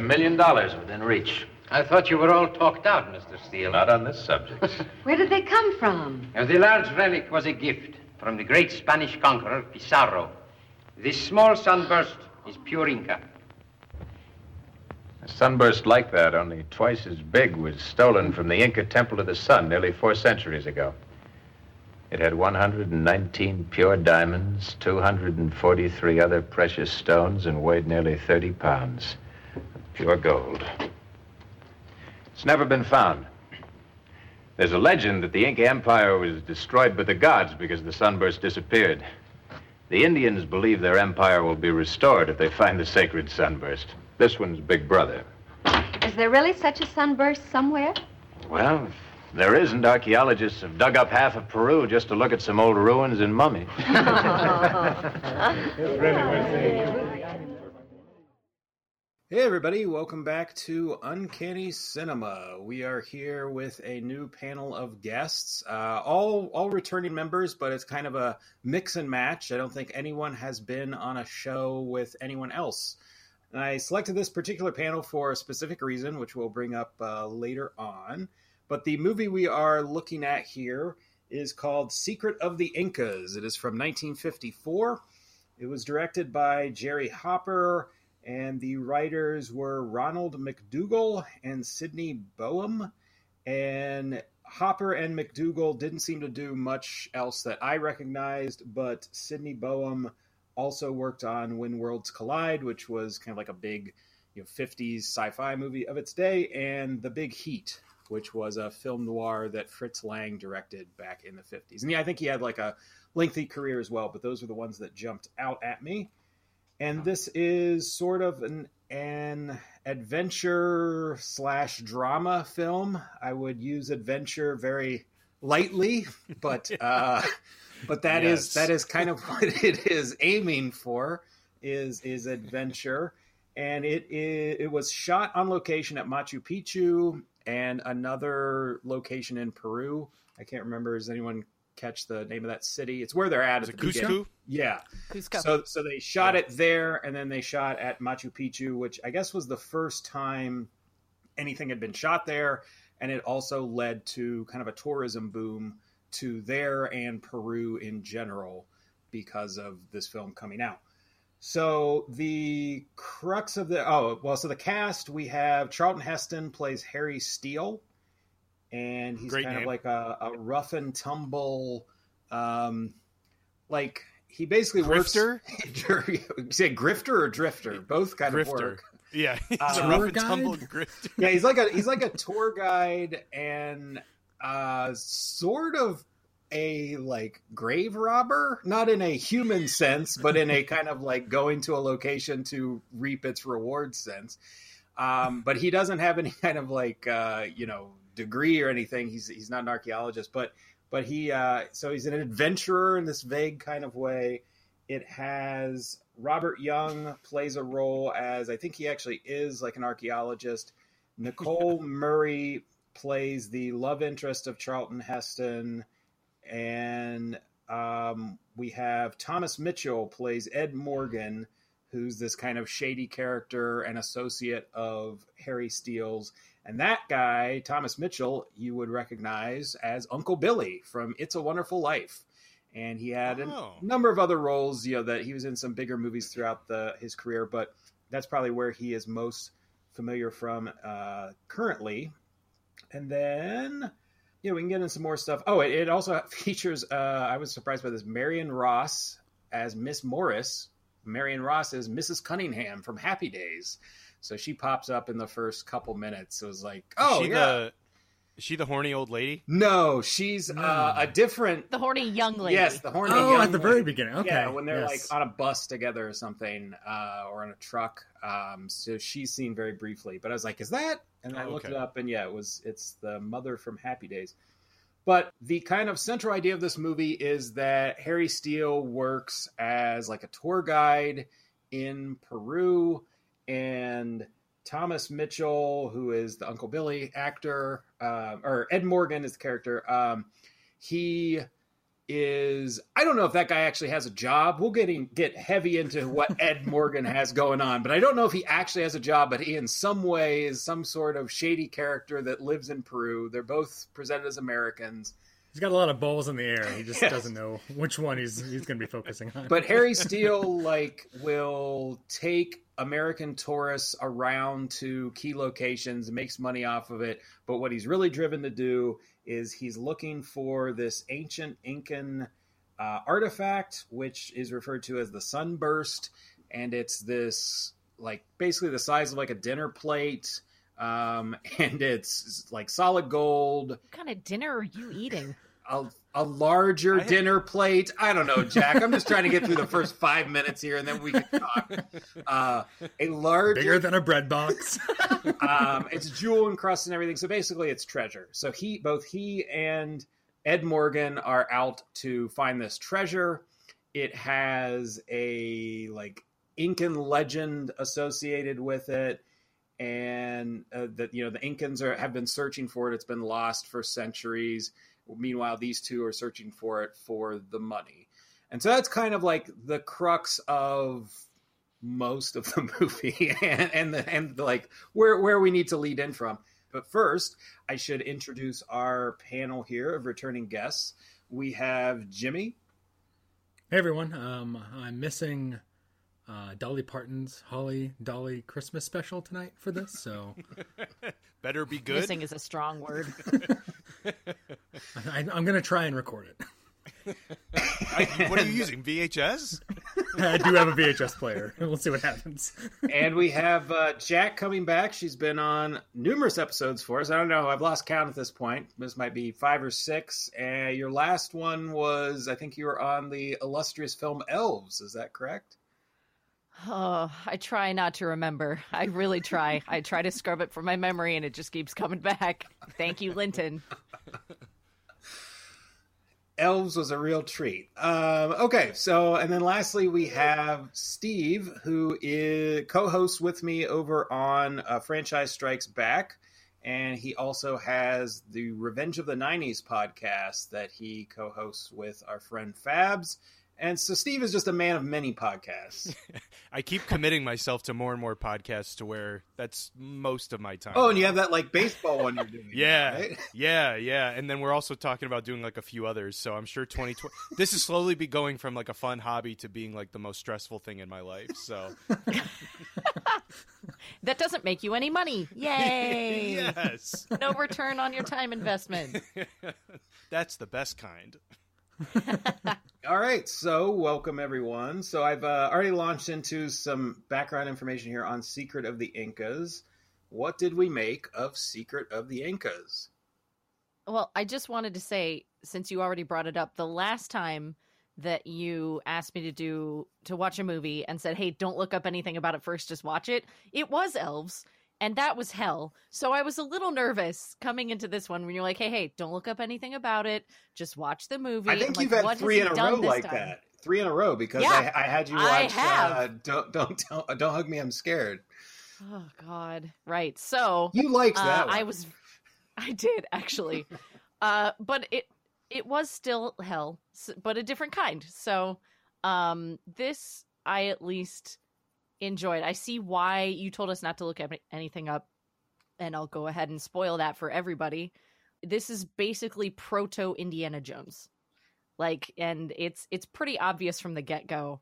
magnificent. There's a million dollars within reach. I thought you were all talked out, Mr. Steele. Not on this subject. Where did they come from? Now, the large relic was a gift from the great Spanish conqueror Pizarro. This small sunburst is pure Inca. A sunburst like that, only twice as big, was stolen from the Inca Temple of the Sun nearly four centuries ago. It had 119 pure diamonds, 243 other precious stones, and weighed nearly 30 pounds. Pure gold. It's never been found. There's a legend that the Inca Empire was destroyed by the gods because the sunburst disappeared. The Indians believe their empire will be restored if they find the sacred sunburst. This one's big brother. Is there really such a sunburst somewhere? Well, there isn't, archaeologists have dug up half of Peru just to look at some old ruins and mummies. Hey, everybody, welcome back to Uncanny Cinema. We are here with a new panel of guests, uh, all, all returning members, but it's kind of a mix and match. I don't think anyone has been on a show with anyone else. And I selected this particular panel for a specific reason, which we'll bring up uh, later on. But the movie we are looking at here is called Secret of the Incas. It is from 1954. It was directed by Jerry Hopper and the writers were Ronald MacDougall and Sydney Boehm. And Hopper and MacDougall didn't seem to do much else that I recognized, but Sydney Boehm also worked on When Worlds Collide, which was kind of like a big you know, 50s sci-fi movie of its day, and The Big Heat, which was a film noir that Fritz Lang directed back in the 50s. And yeah, I think he had like a lengthy career as well, but those were the ones that jumped out at me and this is sort of an an adventure slash drama film. I would use adventure very lightly, but uh, but that Yes. is that is kind of what it is aiming for is is adventure, and it is, it was shot on location at Machu Picchu and another location in Peru. I can't remember. Is anyone catch the name of that city? It's where they're at. Is at it the beginning. Cusco? Yeah. Cusco. So so they shot it there, and then they shot at Machu Picchu, which I guess was the first time anything had been shot there, and it also led to kind of a tourism boom to there and Peru in general because of this film coming out. So the crux of the oh well, so the cast we have Charlton Heston plays Harry Steele, and he's Great kind name. of like a, a rough and tumble, um, like he basically Grifter? works. you say grifter or drifter? Both kind of Grifter. work. Yeah, he's Uh, a rough and guide? tumble grifter. Yeah, he's like a he's like a tour guide and uh, sort of a like grave robber, not in a human sense, but in a kind of like going to a location to reap its reward sense. Um, but he doesn't have any kind of like uh, you know degree or anything. He's he's not an archaeologist, but but he uh, so he's an adventurer in this vague kind of way. It has Robert Young plays a role as I think he actually is like an archaeologist. Nicole Maurey plays the love interest of Charlton Heston, and um, we have Thomas Mitchell plays Ed Morgan, who's this kind of shady character and associate of Harry Steele's. And that guy, Thomas Mitchell, you would recognize as Uncle Billy from It's a Wonderful Life. And he had a Oh. number of other roles, you know, that he was in some bigger movies throughout the his career, but that's probably where he is most familiar from uh, currently. And then, yeah, we can get into some more stuff. Oh, it, it also features. Uh, I was surprised by this. Marion Ross as Miss Morris. Marion Ross is Mrs. Cunningham from Happy Days. So she pops up in the first couple minutes. It was like, oh is she yeah, the is she the horny old lady? no, she's uh, a different. the horny young lady. Yes, the horny. Oh, young at the very beginning. Okay. Yeah, when they're yes. like on a bus together or something, uh, or on a truck. Um, so she's seen very briefly, but I was like, "Is that?" And I Oh, looked okay. it up, and yeah, it was. It's the mother from Happy Days. But the kind of central idea of this movie is that Harry Steele works as like a tour guide in Peru, and Thomas Mitchell, who is the Uncle Billy actor, um, or Ed Morgan is the character. Um, he is I don't know if that guy actually has a job. We'll get in, get heavy into what Ed Morgan has going on, but I don't know if he actually has a job. But he, in some way, is some sort of shady character that lives in Peru. They're both presented as Americans. He's got a lot of balls in the air. He just Yes. doesn't know which one he's he's going to be focusing on. But Harry Steele like will take American tourists around to key locations, makes money off of it. But what he's really driven to do is he's looking for this ancient Incan uh, artifact, which is referred to as the sunburst, and it's this like basically the size of like a dinner plate. Um, and it's like solid gold, What kind of dinner are you eating? a, a larger I- dinner plate. I don't know, Jack. I'm just trying to get through the first five minutes here, and then we can talk. Uh, a larger, Bigger than a bread box. um, it's jewel encrusted and everything. So basically, it's treasure. So he, both he and Ed Morgan are out to find this treasure. It has a like Incan legend associated with it, and uh, that you know the Incans are have been searching for it. It's been lost for centuries. Meanwhile, these two are searching for it for the money, and so that's kind of like the crux of most of the movie and and, the, and like where where we need to lead in from. But first, I should introduce our panel here of returning guests. We have Jimmy. Hey everyone, um, I'm missing uh, Dolly Parton's Holly Dolly Christmas special tonight for this, so Better be good. Missing is a strong word. I, I'm going to try and record it. I, what are you using? VHS? I do have a VHS player. We'll see what happens. and we have uh, Jack coming back. She's been on numerous episodes for us. I don't know. I've lost count at this point. This might be five or six. And your last one was, I think you were on the illustrious film Elves. Is that correct? Oh, I try not to remember. I really try. I try to scrub it from my memory and it just keeps coming back. Thank you, Linton. Elves was a real treat. Um, okay, so and then lastly we have Steve, who is co-hosts with me over on uh, Franchise Strikes Back, and he also has the Revenge of the '90s podcast that he co-hosts with our friend Fabs. And so Steve is just a man of many podcasts. I keep committing myself to more and more podcasts to where that's most of my time. Oh, and you have that like baseball one you're doing. Yeah, right? yeah, yeah, and then we're also talking about doing like a few others. So I'm sure 2020. this is slowly be going from like a fun hobby to being like the most stressful thing in my life. So That doesn't make you any money. Yay! yes, No return on your time investment. that's the best kind. All right, so welcome everyone. So I've uh, already launched into some background information here on Secret of the Incas. What did we make of Secret of the Incas? Well, I just wanted to say, since you already brought it up, the last time that you asked me to do to watch a movie and said, "Hey, don't look up anything about it first, just watch it." It was Elves, and that was hell. So I was a little nervous coming into this one when you're like, "Hey, hey, don't look up anything about it, just watch the movie." I think I'm you've like, had "What three in a row like time?" that. Three in a row because Yeah, I, I had you watch. Uh, don't don't don't don't hug me. I'm scared. Oh God! Right. So You liked Uh, that. I was, I did actually, uh, but it it was still hell, but a different kind. So, um, this I at least enjoyed. I see why you told us not to look anything up, and I'll go ahead and spoil that for everybody. This is basically proto Indiana Jones, like, and it's it's pretty obvious from the get go.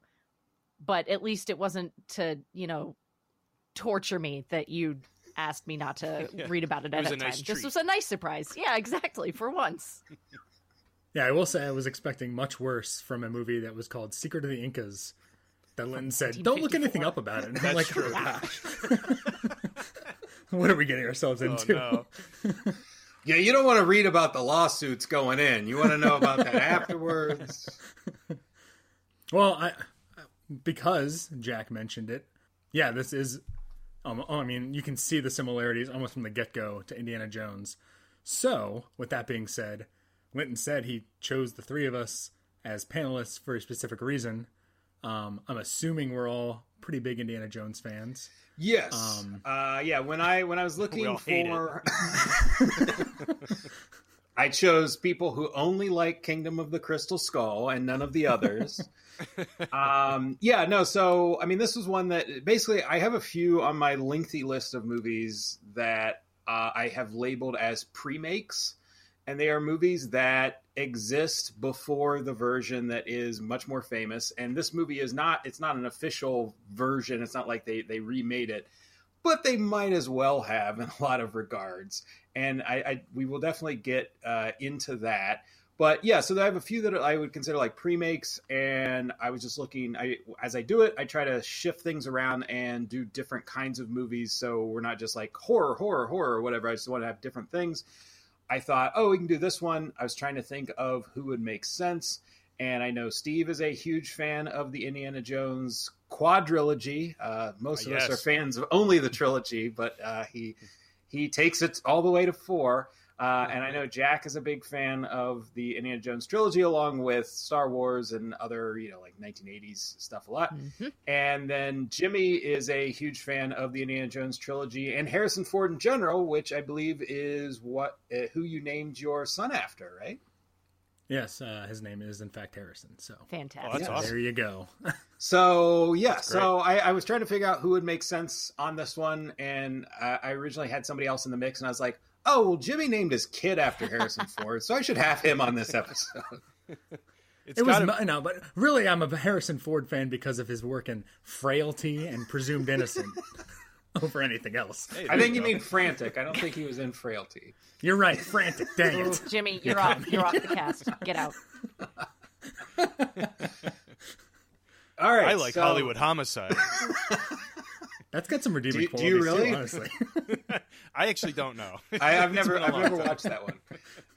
But at least it wasn't to you know torture me that you asked me not to Yeah. read about it It at was a a nice time. This treat. was a nice surprise. Yeah, exactly. For once. Yeah, I will say I was expecting much worse from a movie that was called Secret of the Incas. That Linton said, "Don't look anything up about it." And I'm That's like, true. "Oh, what are we getting ourselves Oh into? no. yeah, you don't want to read about the lawsuits going in. You want to know about that afterwards. Well, I because Jack mentioned it. Yeah, this is. Um, oh, I mean, you can see the similarities almost from the get go to Indiana Jones. So, with that being said, Linton said he chose the three of us as panelists for a specific reason. Um, I'm assuming we're all pretty big Indiana Jones fans. Yes. Um, uh, yeah. When I when I was looking all hate it. for, I chose people who only like Kingdom of the Crystal Skull and none of the others. um, yeah, no. So, I mean, this was one that basically I have a few on my lengthy list of movies that uh, I have labeled as pre-makes, and they are movies that exist before the version that is much more famous. And this movie is not; it's not an official version. It's not like they they remade it, but they might as well have in a lot of regards. And I, I we will definitely get uh, into that but yeah, so I have a few that I would consider like pre-makes, and I was just looking. I as I do it, I try to shift things around and do different kinds of movies, so we're not just like horror, horror, horror, or whatever. I just want to have different things. I thought, oh, we can do this one. I was trying to think of who would make sense, and I know Steve is a huge fan of the Indiana Jones quadrilogy. Uh, most of yes. us are fans of only the trilogy, but uh, he he takes it all the way to four. Uh, and I know Jack is a big fan of the Indiana Jones trilogy, along with Star Wars and other, you know, like 1980s stuff a lot. Mm-hmm. And then Jimmy is a huge fan of the Indiana Jones trilogy and Harrison Ford in general, which I believe is what uh, who you named your son after, right? Yes, uh, his name is in fact Harrison. So Fantastic. Oh, that's Yeah. awesome. there you go. So yeah, so I, I was trying to figure out who would make sense on this one, and uh, I originally had somebody else in the mix, and I was like, oh well, Jimmy named his kid after Harrison Ford, so I should have him on this episode. It's it was gotta- my- no, but really, I'm a Harrison Ford fan because of his work in Frailty and Presumed Innocent over anything else. Hey, I think you go. mean frantic. I don't think he was in Frailty. You're right, frantic. Dang it. Jimmy, you're off. You're off the cast. Get out. All right, I like so- Hollywood Homicide. That's got some redeeming Do you- do you qualities really? too, honestly. I actually don't know. I, I've never, I've never time. watched that one.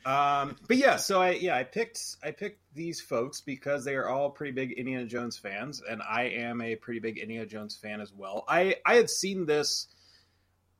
Um, but yeah, so I, yeah, I picked, I picked these folks because they are all pretty big Indiana Jones fans, and I am a pretty big Indiana Jones fan as well. I, I had seen this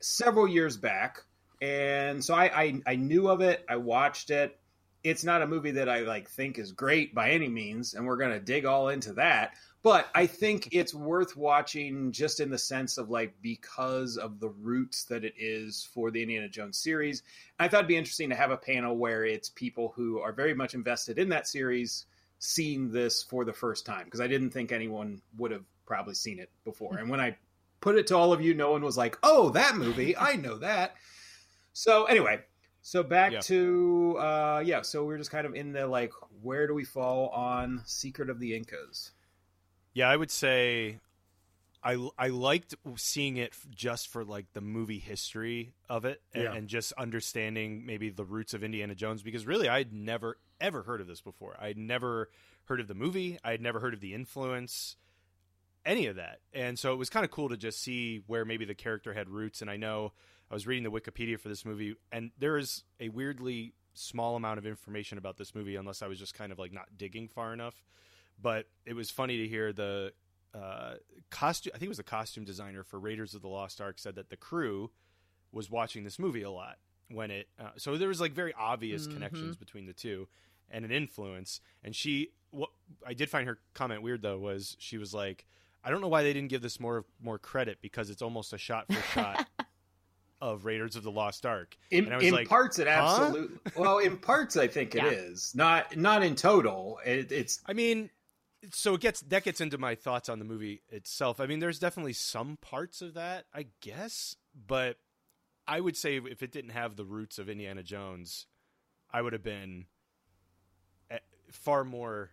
several years back, and so I, I, I knew of it. I watched it. It's not a movie that I like think is great by any means, and we're gonna dig all into that. But I think it's worth watching just in the sense of like because of the roots that it is for the Indiana Jones series. I thought it'd be interesting to have a panel where it's people who are very much invested in that series seeing this for the first time because I didn't think anyone would have probably seen it before. Hmm. And when I put it to all of you, no one was like, "Oh, that movie, I know that." So anyway, so back Yeah. to uh yeah, so we're just kind of in the like where do we fall on Secret of the Incas? Yeah, I would say I I liked seeing it just for like the movie history of it and, Yeah. and just understanding maybe the roots of Indiana Jones because really I'd never ever heard of this before. I'd never heard of the movie. I'd never heard of the influence any of that. And so it was kind of cool to just see where maybe the character had roots and I know I was reading the Wikipedia for this movie and there is a weirdly small amount of information about this movie unless I was just kind of like not digging far enough but it was funny to hear the uh, costume. I think it was the costume designer for Raiders of the Lost Ark said that the crew was watching this movie a lot when it. Uh, so there was like very obvious Mhm. connections between the two and an influence. And she, what I did find her comment weird though was she was like, I don't know why they didn't give this more more credit because it's almost a shot for shot of Raiders of the Lost Ark. In, And I was in like, parts, it huh? absolutely. Well, in parts, I think it Yeah. is not not in total. It, it's I mean, so it gets that gets into my thoughts on the movie itself. I mean, there's definitely some parts of that, I guess, but I would say if it didn't have the roots of Indiana Jones, I would have been eh, far more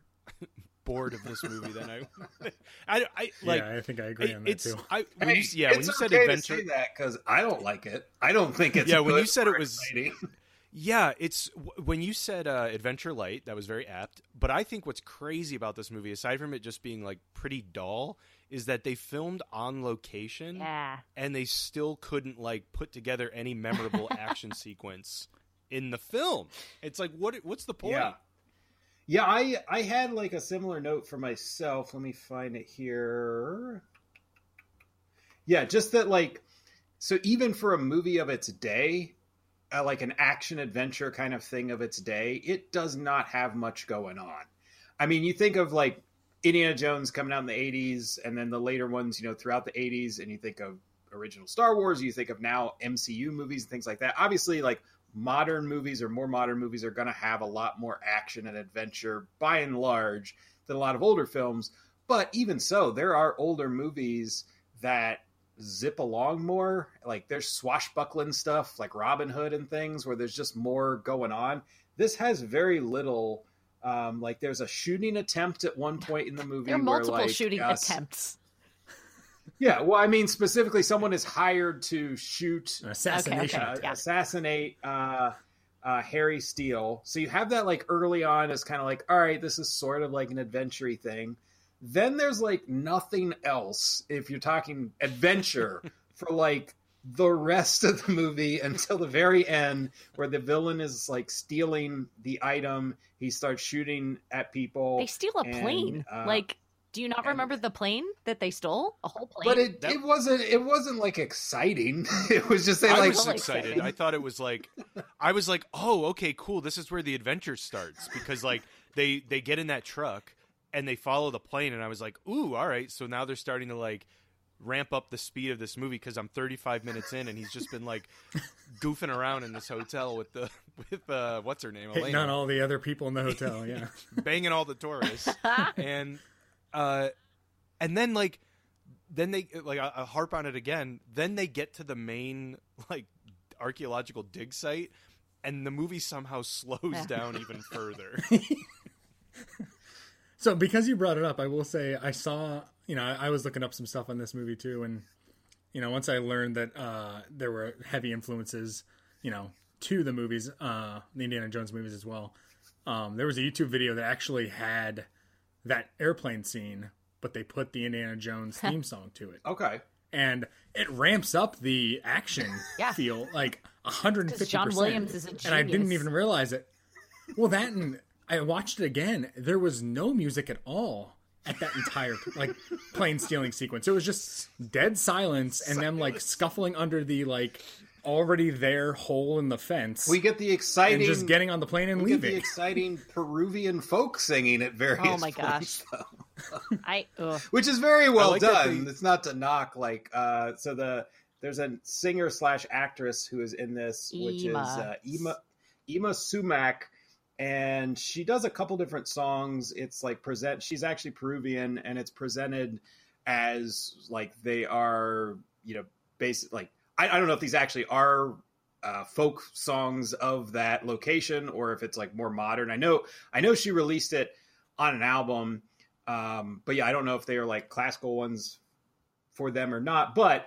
bored of this movie than I. I, I like. yeah, I think I agree it- on that it's too. I when Hey, you, yeah it's when you said okay adventure to say that because I don't like it. I don't think it's Yeah, when good you said it was- exciting. Yeah, it's when you said uh, Adventure Light, that was very apt. But I think what's crazy about this movie, aside from it just being like pretty dull, is that they filmed on location Yeah. and they still couldn't like put together any memorable action sequence in the film. It's like what what's the point? Yeah. Yeah, I I had like a similar note for myself. Let me find it here. Yeah, just that like so even for a movie of its day, uh, like an action adventure kind of thing of its day, it does not have much going on. I mean, you think of like Indiana Jones coming out in the 80s and then the later ones, you know, throughout the 80s and you think of original Star Wars, you think of now MCU movies and things like that. Obviously, like modern movies or more modern movies are going to have a lot more action and adventure by and large than a lot of older films. But even so, there are older movies that zip along more. Like there's swashbuckling stuff like Robin Hood and things where there's just more going on. This has very little. Um, like there's a shooting attempt at one point in the movie. There are multiple where, like, shooting uh, attempts. Yeah, well, I mean, specifically, someone is hired to shoot, An assassination. okay. uh, Yeah. assassinate uh, uh, Harry Steele. So you have that like early on as kind of like, all right, this is sort of like an adventure thing. Then there's like nothing else if you're talking adventure for like the rest of the movie until the very end, where the villain is like stealing the item. He starts shooting at people. They steal a and, plane. uh, like, do you not and- remember the plane that they stole? A whole plane. But it, That- it wasn't it wasn't like exciting. it was just they I like was Totally excited. exciting. I thought it was like, I was like, oh, okay, cool. This is where the adventure starts because like they they get in that truck and they follow the plane, and I was like, ooh, all right. So now they're starting to like ramp up the speed of this movie because I'm 35 minutes in, and he's just been like goofing around in this hotel with the with uh, what's her name, Hitting Elena, on all the other people in the hotel. Yeah. banging all the tourists, and uh, and then like then they like I, I harp on it again. Then they get to the main like archaeological dig site, and the movie somehow slows Yeah. down even further. So because you brought it up, I will say I saw, you know, I, I was looking up some stuff on this movie too, and you know, once I learned that uh, there were heavy influences, you know, to the movies, uh, the Indiana Jones movies as well. Um, there was a YouTube video that actually had that airplane scene, but they put the Indiana Jones theme song to it, okay. and it ramps up the action Yeah. feel like 150. Because John Williams is a and I didn't even realize it. Well, that and I watched it again. There was no music at all at that entire like plane stealing sequence. It was just dead silence and them like scuffling under the like already there hole in the fence We get the exciting and just getting on the plane and we get the exciting Peruvian folk singing at various Oh my points, gosh. I ugh. which is very well like done. they- It's not to knock like uh so the there's a singer slash actress who is in this, which Yma. is uh, Yma Yma Sumac, and she does a couple different songs. It's like present. She's actually Peruvian, and it's presented as like they are, you know, basic like I, I don't know if these actually are uh, folk songs of that location or if it's like more modern. I know I know she released it on an album, um, but yeah, I don't know if they are like classical ones for them or not. But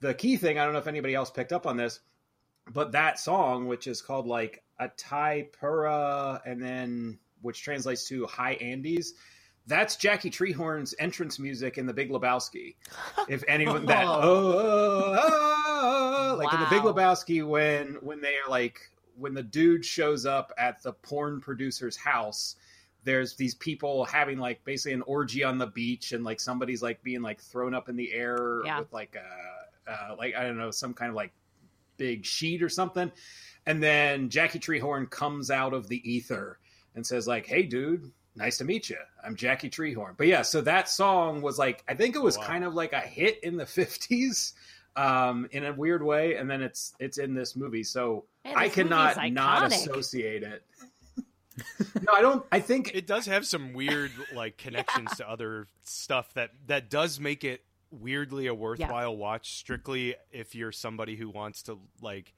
the key thing, I don't know if anybody else picked up on this, but that song, which is called like a Pura, and then which translates to High Andes. That's Jackie Treehorn's entrance music in The Big Lebowski. If anyone that oh, oh, oh, like in The Big Lebowski when when they are like when the dude shows up at the porn producer's house there's these people having like basically an orgy on the beach and like somebody's like being like thrown up in the air Yeah. with like a uh, like I don't know some kind of like big sheet or something. And then Jackie Treehorn comes out of the ether and says like hey dude nice to meet you I'm Jackie Treehorn. But yeah so that song was like I think it was Wow. kind of like a hit in the 50s um in a weird way and then it's it's in this movie. So Man, I this movie cannot not associate it. No I don't I think it does have some weird like connections to other stuff that that does make it weirdly a worthwhile watch strictly if you're somebody who wants to like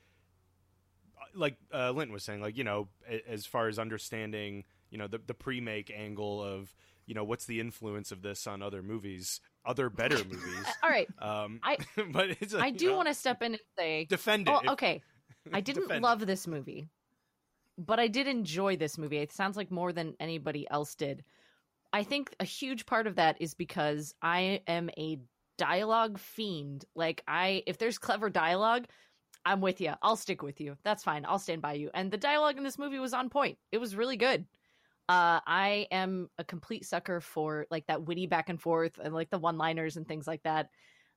like uh, Linton was saying like you know as far as understanding you know the the pre-make angle of you know what's the influence of this on other movies other better movies All right. um I- but it's a, I do want to step in and say defend it Oh, if- okay. I didn't defend it. love this movie, but I did enjoy this movie. It sounds like more than anybody else did. I think a huge part of that is because I am a dialogue fiend. Like I if there's clever dialogue, I'm with you. I'll stick with you. That's fine. I'll stand by you. And the dialogue in this movie was on point. It was really good. Uh I am a complete sucker for like that witty back and forth and like the one-liners and things like that.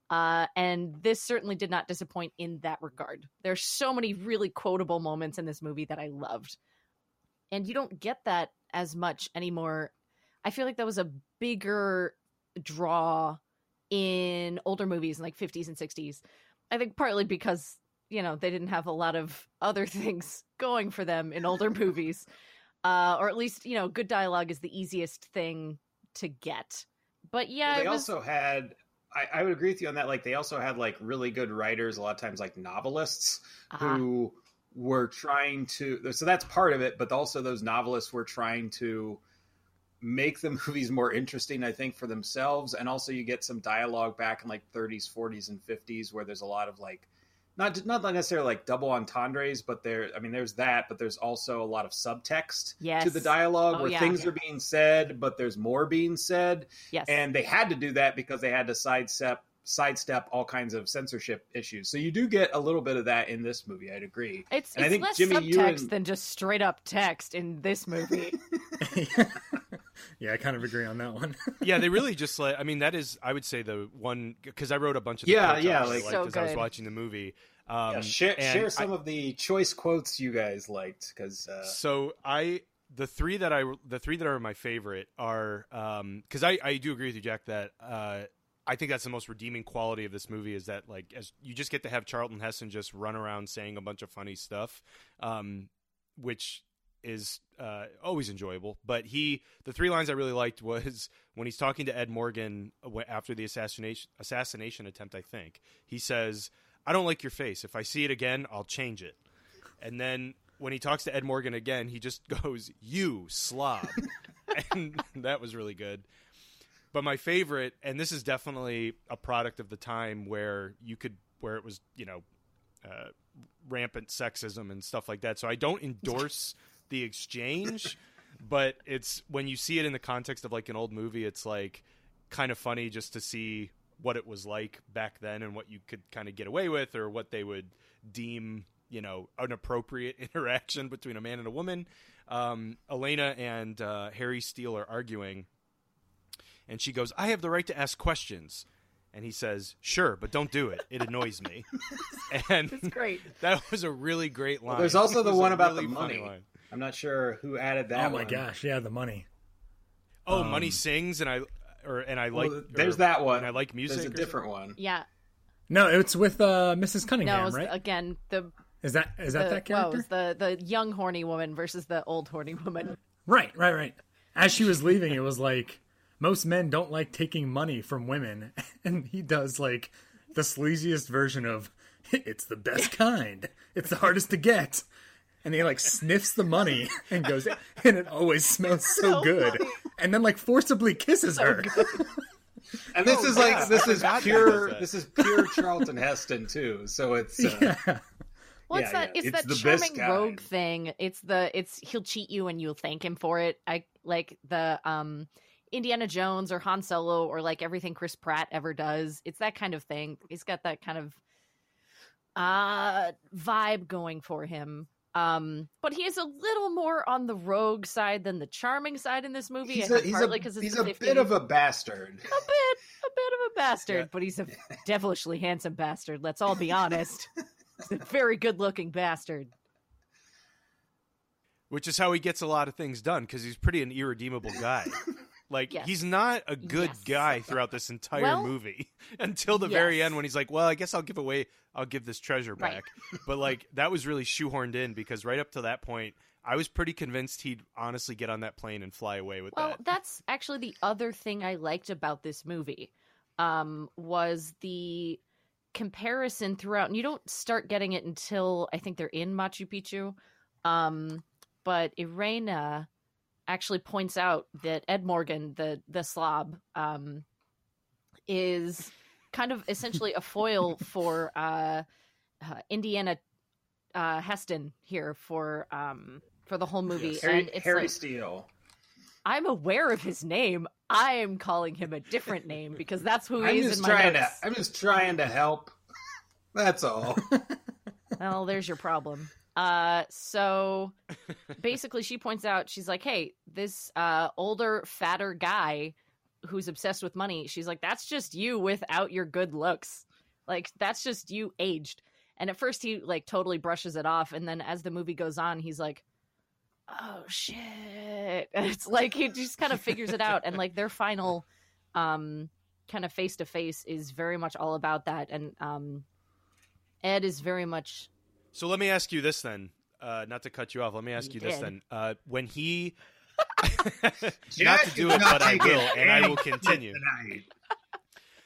Uh, and this certainly did not disappoint in that regard. There's so many really quotable moments in this movie that I loved. And you don't get that as much anymore. I feel like that was a bigger draw in older movies in like 50s and 60s. I think partly because you know they didn't have a lot of other things going for them in older movies, uh, or at least you know good dialogue is the easiest thing to get. But yeah, Well, they was, also had. I, I would agree with you on that. Like they also had like really good writers. A lot of times, like novelists uh, who were trying to. So that's part of it. But also, those novelists were trying to make the movies more interesting. I think for themselves, and also you get some dialogue back in like 30s, 40s, and 50s where there's a lot of like. Not, not necessarily like double entendres, but there. I mean, there's that, but there's also a lot of subtext yes, to the dialogue Oh, where yeah. things are being said, but there's more being said yes, and they had to do that because they had to sidestep sidestep all kinds of censorship issues. So you do get a little bit of that in this movie. I'd agree. it's and I think, less Jimmy, you subtext and- than just straight up text in this movie. yeah, I kind of agree on that one. yeah, they really just like. I mean, that is, I would say, the one because I wrote a bunch of Yeah, yeah, I like- So as I was watching the movie. Um, Yeah, share, and share I- some of the choice quotes you guys liked because uh, So I the three that I the three that are my favorite are because I I do agree with you, Jack, that uh, I think that's the most redeeming quality of this movie is that like as you just get to have Charlton Heston just run around saying a bunch of funny stuff, um, which is uh, always enjoyable. But he the three lines I really liked was when he's talking to Ed Morgan after the assassination assassination attempt. I think he says, "I don't like your face. If I see it again, I'll change it." And then when he talks to Ed Morgan again, he just goes, "You slob," and that was really good. But my favorite, and this is definitely a product of the time where you could, where it was, you know, uh, rampant sexism and stuff like that. So I don't endorse the exchange, but it's when you see it in the context of like an old movie, it's like kind of funny just to see what it was like back then and what you could kind of get away with or what they would deem you know an appropriate interaction between a man and a woman um, elena and uh, harry steele are arguing and she goes i have the right to ask questions and he says sure but don't do it it annoys me and it's great. that was a really great line there's also the one about really the money. line. I'm not sure who added that. oh my one. gosh, yeah, the money. oh Um, money sings and i or and i like Well, there's or- that one. and i like music There's a or different one. Yeah, No, it's with uh, Mrs. Cunningham, it was, right? again the is that is that the, that well, it character? was the the young horny woman versus the old horny woman. Right, right, right. As she was leaving, it was like most men don't like taking money from women, and he does like the sleaziest version of it's the best kind. It's the hardest to get. And he like sniffs the money and goes, and it always smells so, So good. funny. And then like forcibly kisses her. And this is like this is pure this is pure Charlton Heston too. So it's uh, yeah. Well, it's Yeah, that yeah. it's, It's that the charming rogue thing. It's the it's he'll cheat you and you'll thank him for it. I like the um Indiana Jones or Han Solo or like everything Chris Pratt ever does. It's that kind of thing. He's got that kind of uh vibe going for him. Um, but he is a little more on the rogue side than the charming side in this movie. he's I a, think he's a, partly because he's a 50s. bit of a bastard. a bit, a bit of a bastard, Yeah. but he's a devilishly handsome bastard. Let's all be honest. He's a very good-looking bastard. which is how he gets a lot of things done because he's pretty an irredeemable guy. Like Yes. he's not a good Yes. guy throughout this entire Well, movie until the very end when he's like, "Well, I guess I'll give away, I'll give this treasure Right. back." but like that was really shoehorned in because right up to that point, I was pretty convinced he'd honestly get on that plane and fly away with Well, that. that's actually the other thing I liked about this movie. Um, was the comparison throughout, and you don't start getting it until I think they're in Machu Picchu. Um, but Irena actually points out that Ed Morgan, the the slob, um, is kind of essentially a foil for uh, uh, Indiana uh, Heston here for um, for the whole movie, Harry, and it's Harry like, Steele. I'm aware of his name. I am calling him a different name because that's who he I'm is just in my to. I'm just trying to help. That's all. Well, there's your problem. Uh, so basically, she points out she's like, "Hey, this uh, older, fatter guy who's obsessed with money." She's like, "That's just you without your good looks. Like that's just you aged." And at first, he like totally brushes it off, and then as the movie goes on, he's like, "Oh shit!" And it's like he just kind of figures it out, and like their final, um, kind of face to face is very much all about that, and um, Ed is very much So let me ask you this then. Uh, not to cut you off, let me ask You you this then. Uh, when he not to do it, but I will, and I will continue.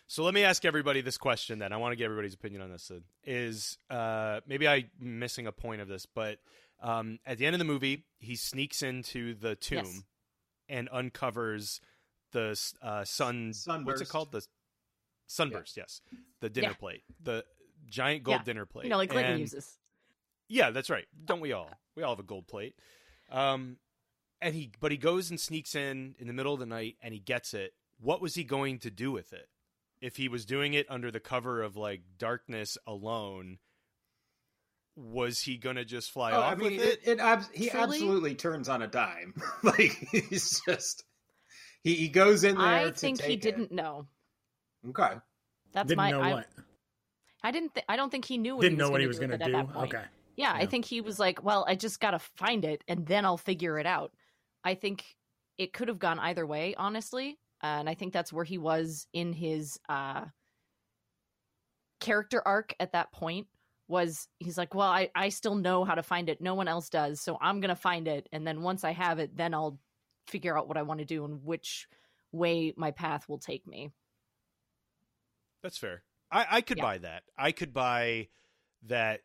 So let me ask everybody this question then. I want to get everybody's opinion on this. Sid. Is uh, maybe I'm missing a point of this, but um, at the end of the movie, he sneaks into the tomb Yes. and uncovers the uh, sun. What's it called? The sunburst. Yes, the dinner Yeah. plate, the giant gold Yeah. dinner plate. you know like Clinton And- uses. Yeah, that's right. Don't we all? We all have a gold plate. Um, and he, but he goes and sneaks in in the middle of the night and he gets it. What was he going to do with it? If he was doing it under the cover of like darkness alone, was he gonna just fly Oh, off I mean, with it? it, it abs- he Truly? absolutely turns on a dime. like he's just he, he goes in there. I to think he it. didn't know. Okay. That's Didn't my. know I, what. I didn't. Th- I don't think he knew what Didn't he know what he was do going to with it do. that point. Okay. Yeah, I think he was like, well, I just got to find it and then I'll figure it out. I think it could have gone either way, honestly. And I think that's where he was in his uh, character arc at that point was he's like, well, I, I still know how to find it. No one else does. So I'm going to find it. And then once I have it, then I'll figure out what I want to do and which way my path will take me. That's fair. I, I could Yeah. buy that. I could buy that.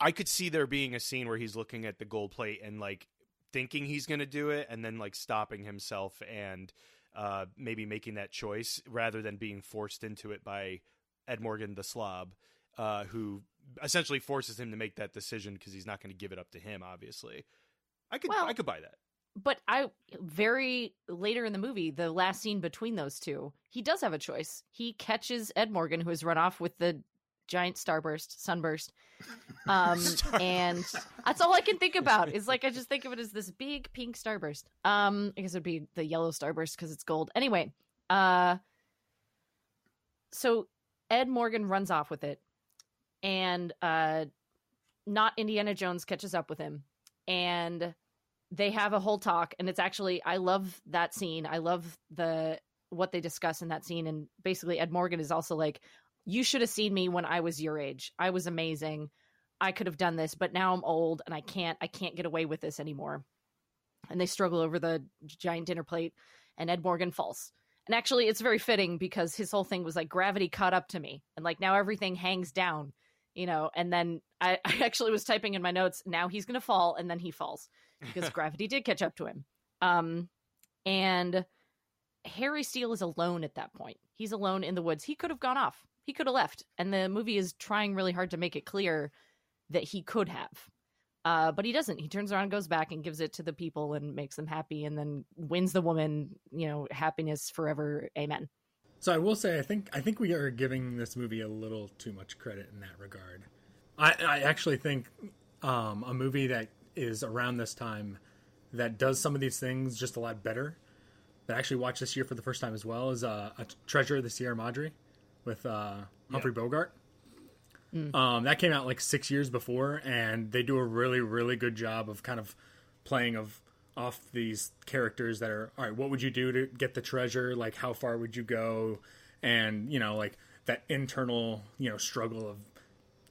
I could see there being a scene where he's looking at the gold plate and like thinking he's going to do it, and then like stopping himself and uh, maybe making that choice rather than being forced into it by Ed Morgan, the slob, uh, who essentially forces him to make that decision because he's not going to give it up to him. Obviously, I could Well- I could buy that. but I very later in the movie, the last scene between those two, he does have a choice. He catches Ed Morgan, who has run off with the giant starburst, sunburst, um, and that's all I can think about. Is like I just think of it as this big pink starburst. Um, I guess it'd be the yellow starburst because it's gold. Anyway, uh, so Ed Morgan runs off with it, and uh, not Indiana Jones catches up with him, and they have a whole talk and it's actually i love that scene i love the what they discuss in that scene and basically ed morgan is also like you should have seen me when i was your age i was amazing i could have done this but now i'm old and i can't i can't get away with this anymore and they struggle over the giant dinner plate and ed morgan falls and actually it's very fitting because his whole thing was like gravity caught up to me and like now everything hangs down you know and then i, I actually was typing in my notes now he's gonna fall and then he falls because gravity did catch up to him. Um, and Harry Steele is alone at that point. He's alone in the woods. He could have gone off. He could have left. And the movie is trying really hard to make it clear that he could have. Uh, but he doesn't. He turns around, goes back, and gives it to the people and makes them happy, and then wins the woman, you know, happiness forever. Amen. So I will say, I think I think we are giving this movie a little too much credit in that regard. I, I actually think um, a movie that is around this time that does some of these things just a lot better. That I actually watched this year for the first time as well is uh, a Treasure of the Sierra Madre with uh, Humphrey Bogart. Um, that came out like six years before, and they do a really, really good job of kind of playing of off these characters that are all right. What would you do to get the treasure? Like, how far would you go? And you know, like that internal, you know, struggle of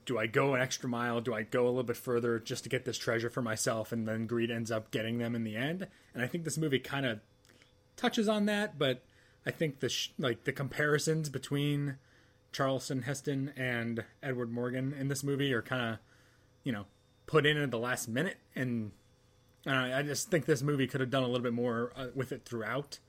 do I go an extra mile? Do I go a little bit further just to get this treasure for myself? And then Greed ends up getting them in the end. And I think this movie kind of touches on that, but I think the sh- like the comparisons between Charlton Heston and Edward Morgan in this movie are kind of, you know, put in at the last minute, and I, I just think this movie could have done a little bit more uh, with it throughout.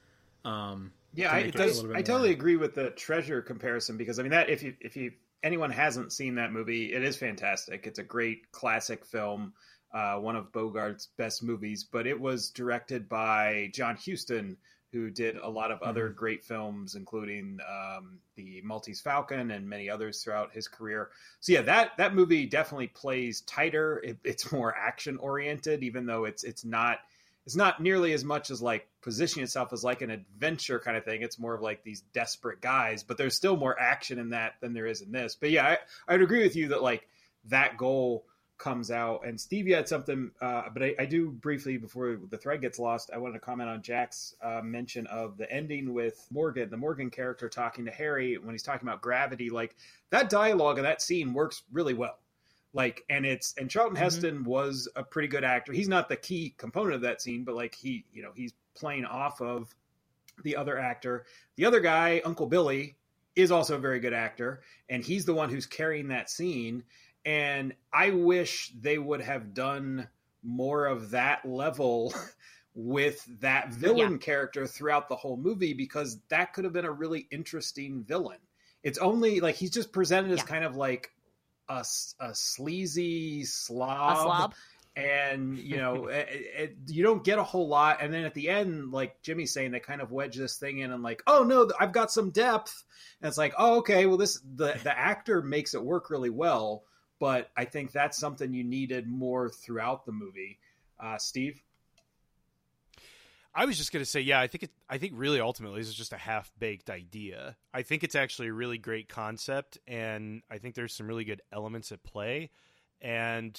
Um, Yeah, I, it it does, bit I totally agree with the treasure comparison because I mean that if you if you anyone hasn't seen that movie, it is fantastic. It's a great classic film, uh, one of Bogart's best movies. But it was directed by John Huston, who did a lot of other great films, including um, the Maltese Falcon and many others throughout his career. So yeah, that that movie definitely plays tighter. It, it's more action oriented, even though it's it's not it's not nearly as much as like positioning itself as like an adventure kind of thing. It's more of like these desperate guys, but there's still more action in that than there is in this. But yeah, I, I'd agree with you that like that goal comes out. And Steve, you had something, uh, but I, I, do briefly before the thread gets lost. I wanted to comment on Jack's uh, mention of the ending with Morgan, the Morgan character talking to Harry when he's talking about gravity. Like that dialogue and that scene works really well. Like, and it's and Charlton mm-hmm. Heston was a pretty good actor. He's not the key component of that scene, but like he, you know, he's playing off of the other actor. The other guy, Uncle Billy, is also a very good actor, and he's the one who's carrying that scene and I wish they would have done more of that level with that villain yeah. character throughout the whole movie because that could have been a really interesting villain. It's only like he's just presented as yeah. kind of like a, a sleazy slob. A slob. And you know, it, it, you don't get a whole lot. And then at the end, like Jimmy's saying, they kind of wedge this thing in and like, oh no, I've got some depth. And it's like, oh okay, well this the the actor makes it work really well but I think that's something you needed more throughout the movie. Uh, Steve, I was just gonna say, yeah, I think it. I think really ultimately this is just a half baked idea. I think it's actually a really great concept, and I think there's some really good elements at play, and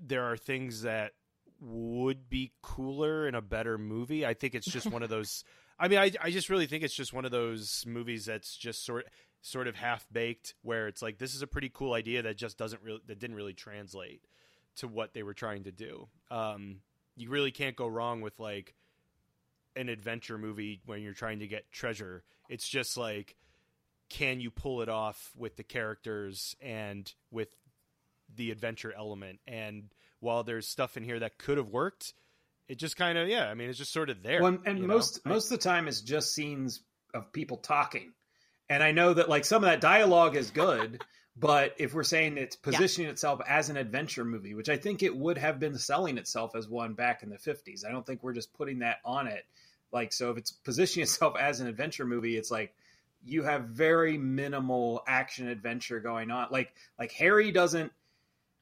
there are things that would be cooler in a better movie. I think it's just one of those. I mean, I I just really think it's just one of those movies that's just sort sort of half baked where it's like this is a pretty cool idea that just doesn't really that didn't really translate to what they were trying to do. Um, you really can't go wrong with like an adventure movie when you're trying to get treasure. It's just like can you pull it off with the characters and with the adventure element and while there's stuff in here that could have worked it just kind of yeah i mean it's just sort of there well, and most know? most of the time it's just scenes of people talking and I know that like some of that dialogue is good, but if we're saying it's positioning yeah. itself as an adventure movie, which I think it would have been selling itself as one back in the 50s. I don't think we're just putting that on it. Like so if it's positioning itself as an adventure movie, it's like you have very minimal action adventure going on. Like like Harry doesn't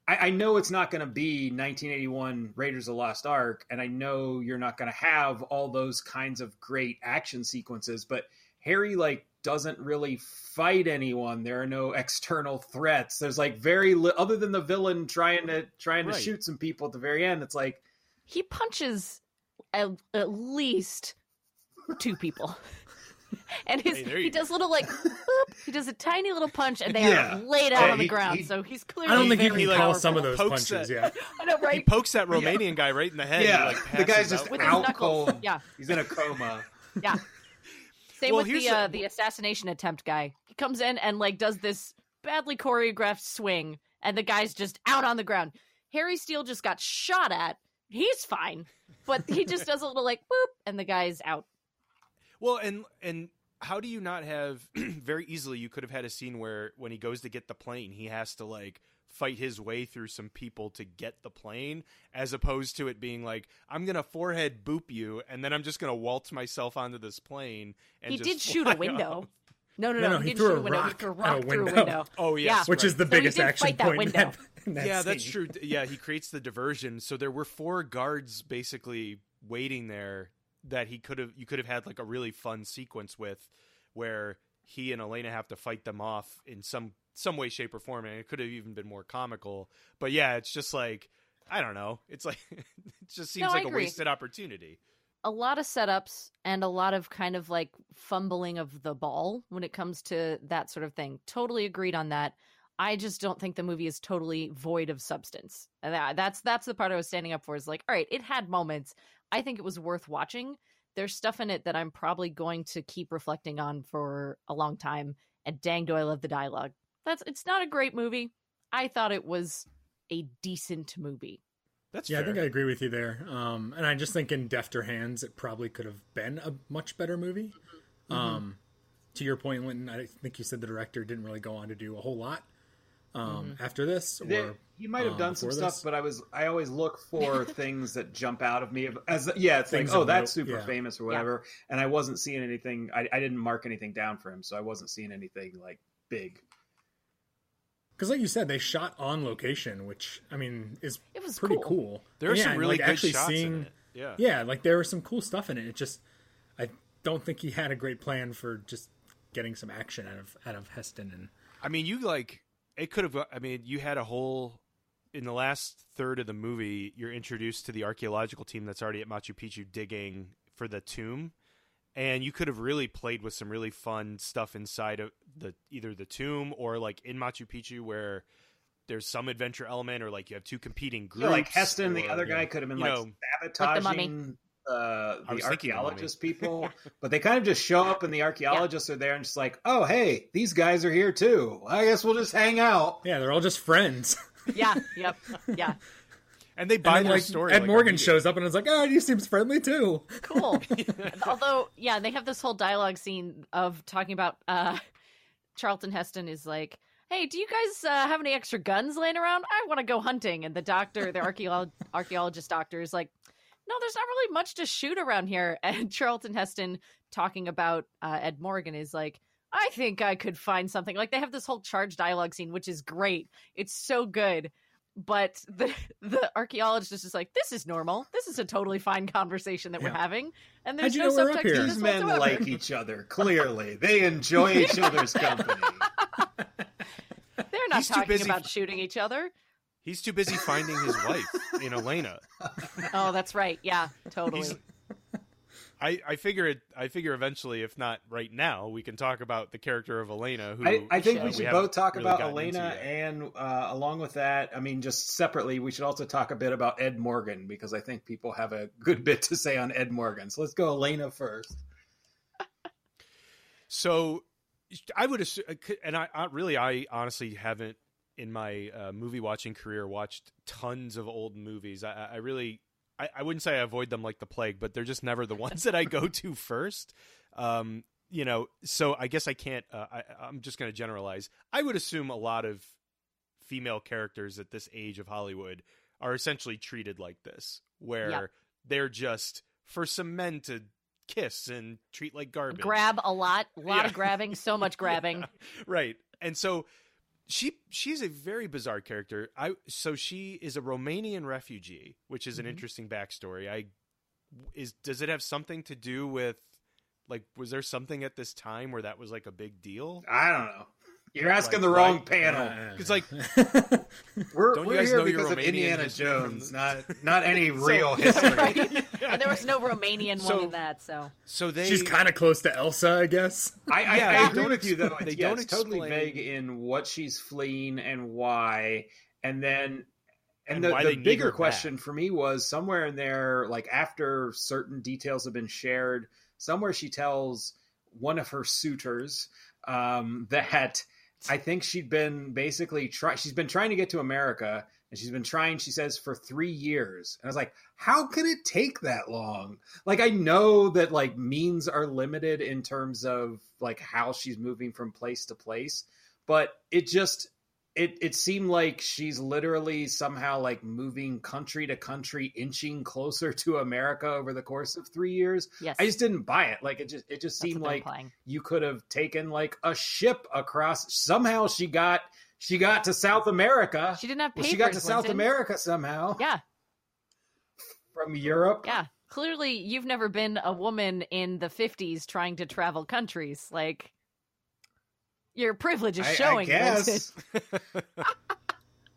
I, I know it's not going to be 1981 Raiders of the Lost Ark, and I know you're not going to have all those kinds of great action sequences, but Harry like doesn't really fight anyone. There are no external threats. There's like very li- other than the villain trying to trying right. to shoot some people at the very end. It's like he punches at, at least two people. and his hey, he does little like boop, he does a tiny little punch and they yeah. are laid out on the he, ground. He, so he's clearly. I don't think you can like, call some of those punches. That, yeah, I know, right? He pokes that Romanian yeah. guy right in the head. Yeah, like the guy's just out, out cold. Yeah, he's in a coma. Yeah, same well, with the uh, the assassination attempt guy. He comes in and like does this badly choreographed swing, and the guy's just out on the ground. Harry Steele just got shot at. He's fine, but he just does a little like boop, and the guy's out. Well, and and how do you not have very easily? You could have had a scene where when he goes to get the plane, he has to like fight his way through some people to get the plane, as opposed to it being like, I'm gonna forehead boop you, and then I'm just gonna waltz myself onto this plane. And he did shoot a window. Off. No, no, no, no. He, he threw a rock, he threw a rock a through a window. Oh yes, yeah. which right. is the so biggest action point. In that, in that yeah, scene. that's true. Yeah, he creates the diversion. So there were four guards basically waiting there that he could have. You could have had like a really fun sequence with, where he and Elena have to fight them off in some some way, shape, or form, and it could have even been more comical. But yeah, it's just like I don't know. It's like it just seems no, like a wasted opportunity. A lot of setups and a lot of kind of like fumbling of the ball when it comes to that sort of thing. Totally agreed on that. I just don't think the movie is totally void of substance. And that, that's that's the part I was standing up for. Is like, all right, it had moments. I think it was worth watching. There's stuff in it that I'm probably going to keep reflecting on for a long time. And dang, do I love the dialogue that's it's not a great movie. I thought it was a decent movie. That's yeah, fair. I think I agree with you there. Um, and I just think in defter hands, it probably could have been a much better movie. Mm-hmm. Um, to your point, Linton, I think you said the director didn't really go on to do a whole lot um, mm-hmm. after this. Or, they, he might have um, done some this. stuff, but I was I always look for things that jump out of me as yeah, it's things like oh that's super yeah. famous or whatever, yeah. and I wasn't seeing anything. I, I didn't mark anything down for him, so I wasn't seeing anything like big because like you said they shot on location which i mean is it was pretty cool, cool. there are yeah, some really like, good actually shots seeing, in it. Yeah. Yeah like there was some cool stuff in it. It just i don't think he had a great plan for just getting some action out of out of heston and i mean you like it could have i mean you had a whole in the last third of the movie, you're introduced to the archaeological team that's already at Machu Picchu digging for the tomb, and you could have really played with some really fun stuff inside of the either the tomb or like in Machu Picchu where there's some adventure element or like you have two competing groups. Yeah, like Heston, the other guy, could have been you like know, Like the mummy. sabotaging uh, the was thinking the mummy. archaeologist people, but they kind of just show up, and the archaeologists are there, and just like, oh hey, these guys are here too. I guess we'll just hang out. Yeah, they're all just friends. Yeah. Yep. Yeah. And they And buy then, their like story. Ed like, Morgan shows up and is like, "Oh, he seems friendly too." Cool. Although, yeah, they have this whole dialogue scene of talking about uh Charlton Heston is like, "Hey, do you guys uh, have any extra guns laying around? I want to go hunting." And the doctor, the archeolo- archaeologist doctor, is like, "No, there's not really much to shoot around here." And Charlton Heston talking about uh, Ed Morgan is like. I think I could find something. Like they have this whole charge dialogue scene, which is great. It's so good. But the the archaeologist is just like, this is normal. This is a totally fine conversation that we're having, and there's How'd you no know we're subtext to These this men whatsoever. like each other. Clearly, they enjoy each other's company. They're not He's too talking busy about f- shooting each other. He's too busy finding his wife in Elena. Oh, that's right. Yeah, totally. He's- I, I figure it. I figure eventually, if not right now, we can talk about the character of Elena. Who I, I think uh, we should haven't both talk really about Elena, and uh, along with that, I mean, just separately, we should also talk a bit about Ed Morgan because I think people have a good bit to say on Ed Morgan. So let's go Elena first. So, I would assume, and I, I really, I honestly haven't in my uh, movie watching career watched tons of old movies. I, I really, I, I wouldn't say I avoid them like the plague, but they're just never the ones that I go to first. Um, you know, so I guess I can't. Uh, I, I'm just going to generalize. I would assume a lot of female characters at this age of Hollywood are essentially treated like this, where Yep. they're just for some men to kiss and treat like garbage. Grab a lot, a lot Yeah. of grabbing, so much grabbing. Yeah, right. And so she she's a very bizarre character. I so she is a Romanian refugee, which is an Mhm. interesting backstory. I is does it have something to do with like was there something at this time where that was like a big deal? I don't know. You're asking Like, the wrong why- panel. It's like We're, Don't you we're guys here know your because of Romanian Indiana Jones, not not any real history. right. And there was no Romanian So- one in that, so so they She's kind of close to Elsa, I guess. I, I, Yeah, I agree with you though. ex- It's, they yeah, don't it's totally explain- vague in what she's fleeing and why, and then and, And the, the bigger question back. for me was somewhere in there, like after certain details have been shared, somewhere she tells one of her suitors um, that I think she'd been basically try. She's been trying to get to America, and she's been trying. She says for three years, and I was like, how can it take that long? Like I know that like means are limited in terms of like how she's moving from place to place, but it just it it seemed like she's literally somehow like moving country to country, inching closer to America over the course of three years. yes. I just didn't buy it. Like it just it just that's seemed like implying. you could have taken like a ship across. Somehow she got she got to South America. She didn't have Well, she got to South. America somehow Yeah, from Europe. yeah. Clearly, you've never been a woman in the 50s trying to travel countries. Like, your privilege is I- I showing. Linton. guess.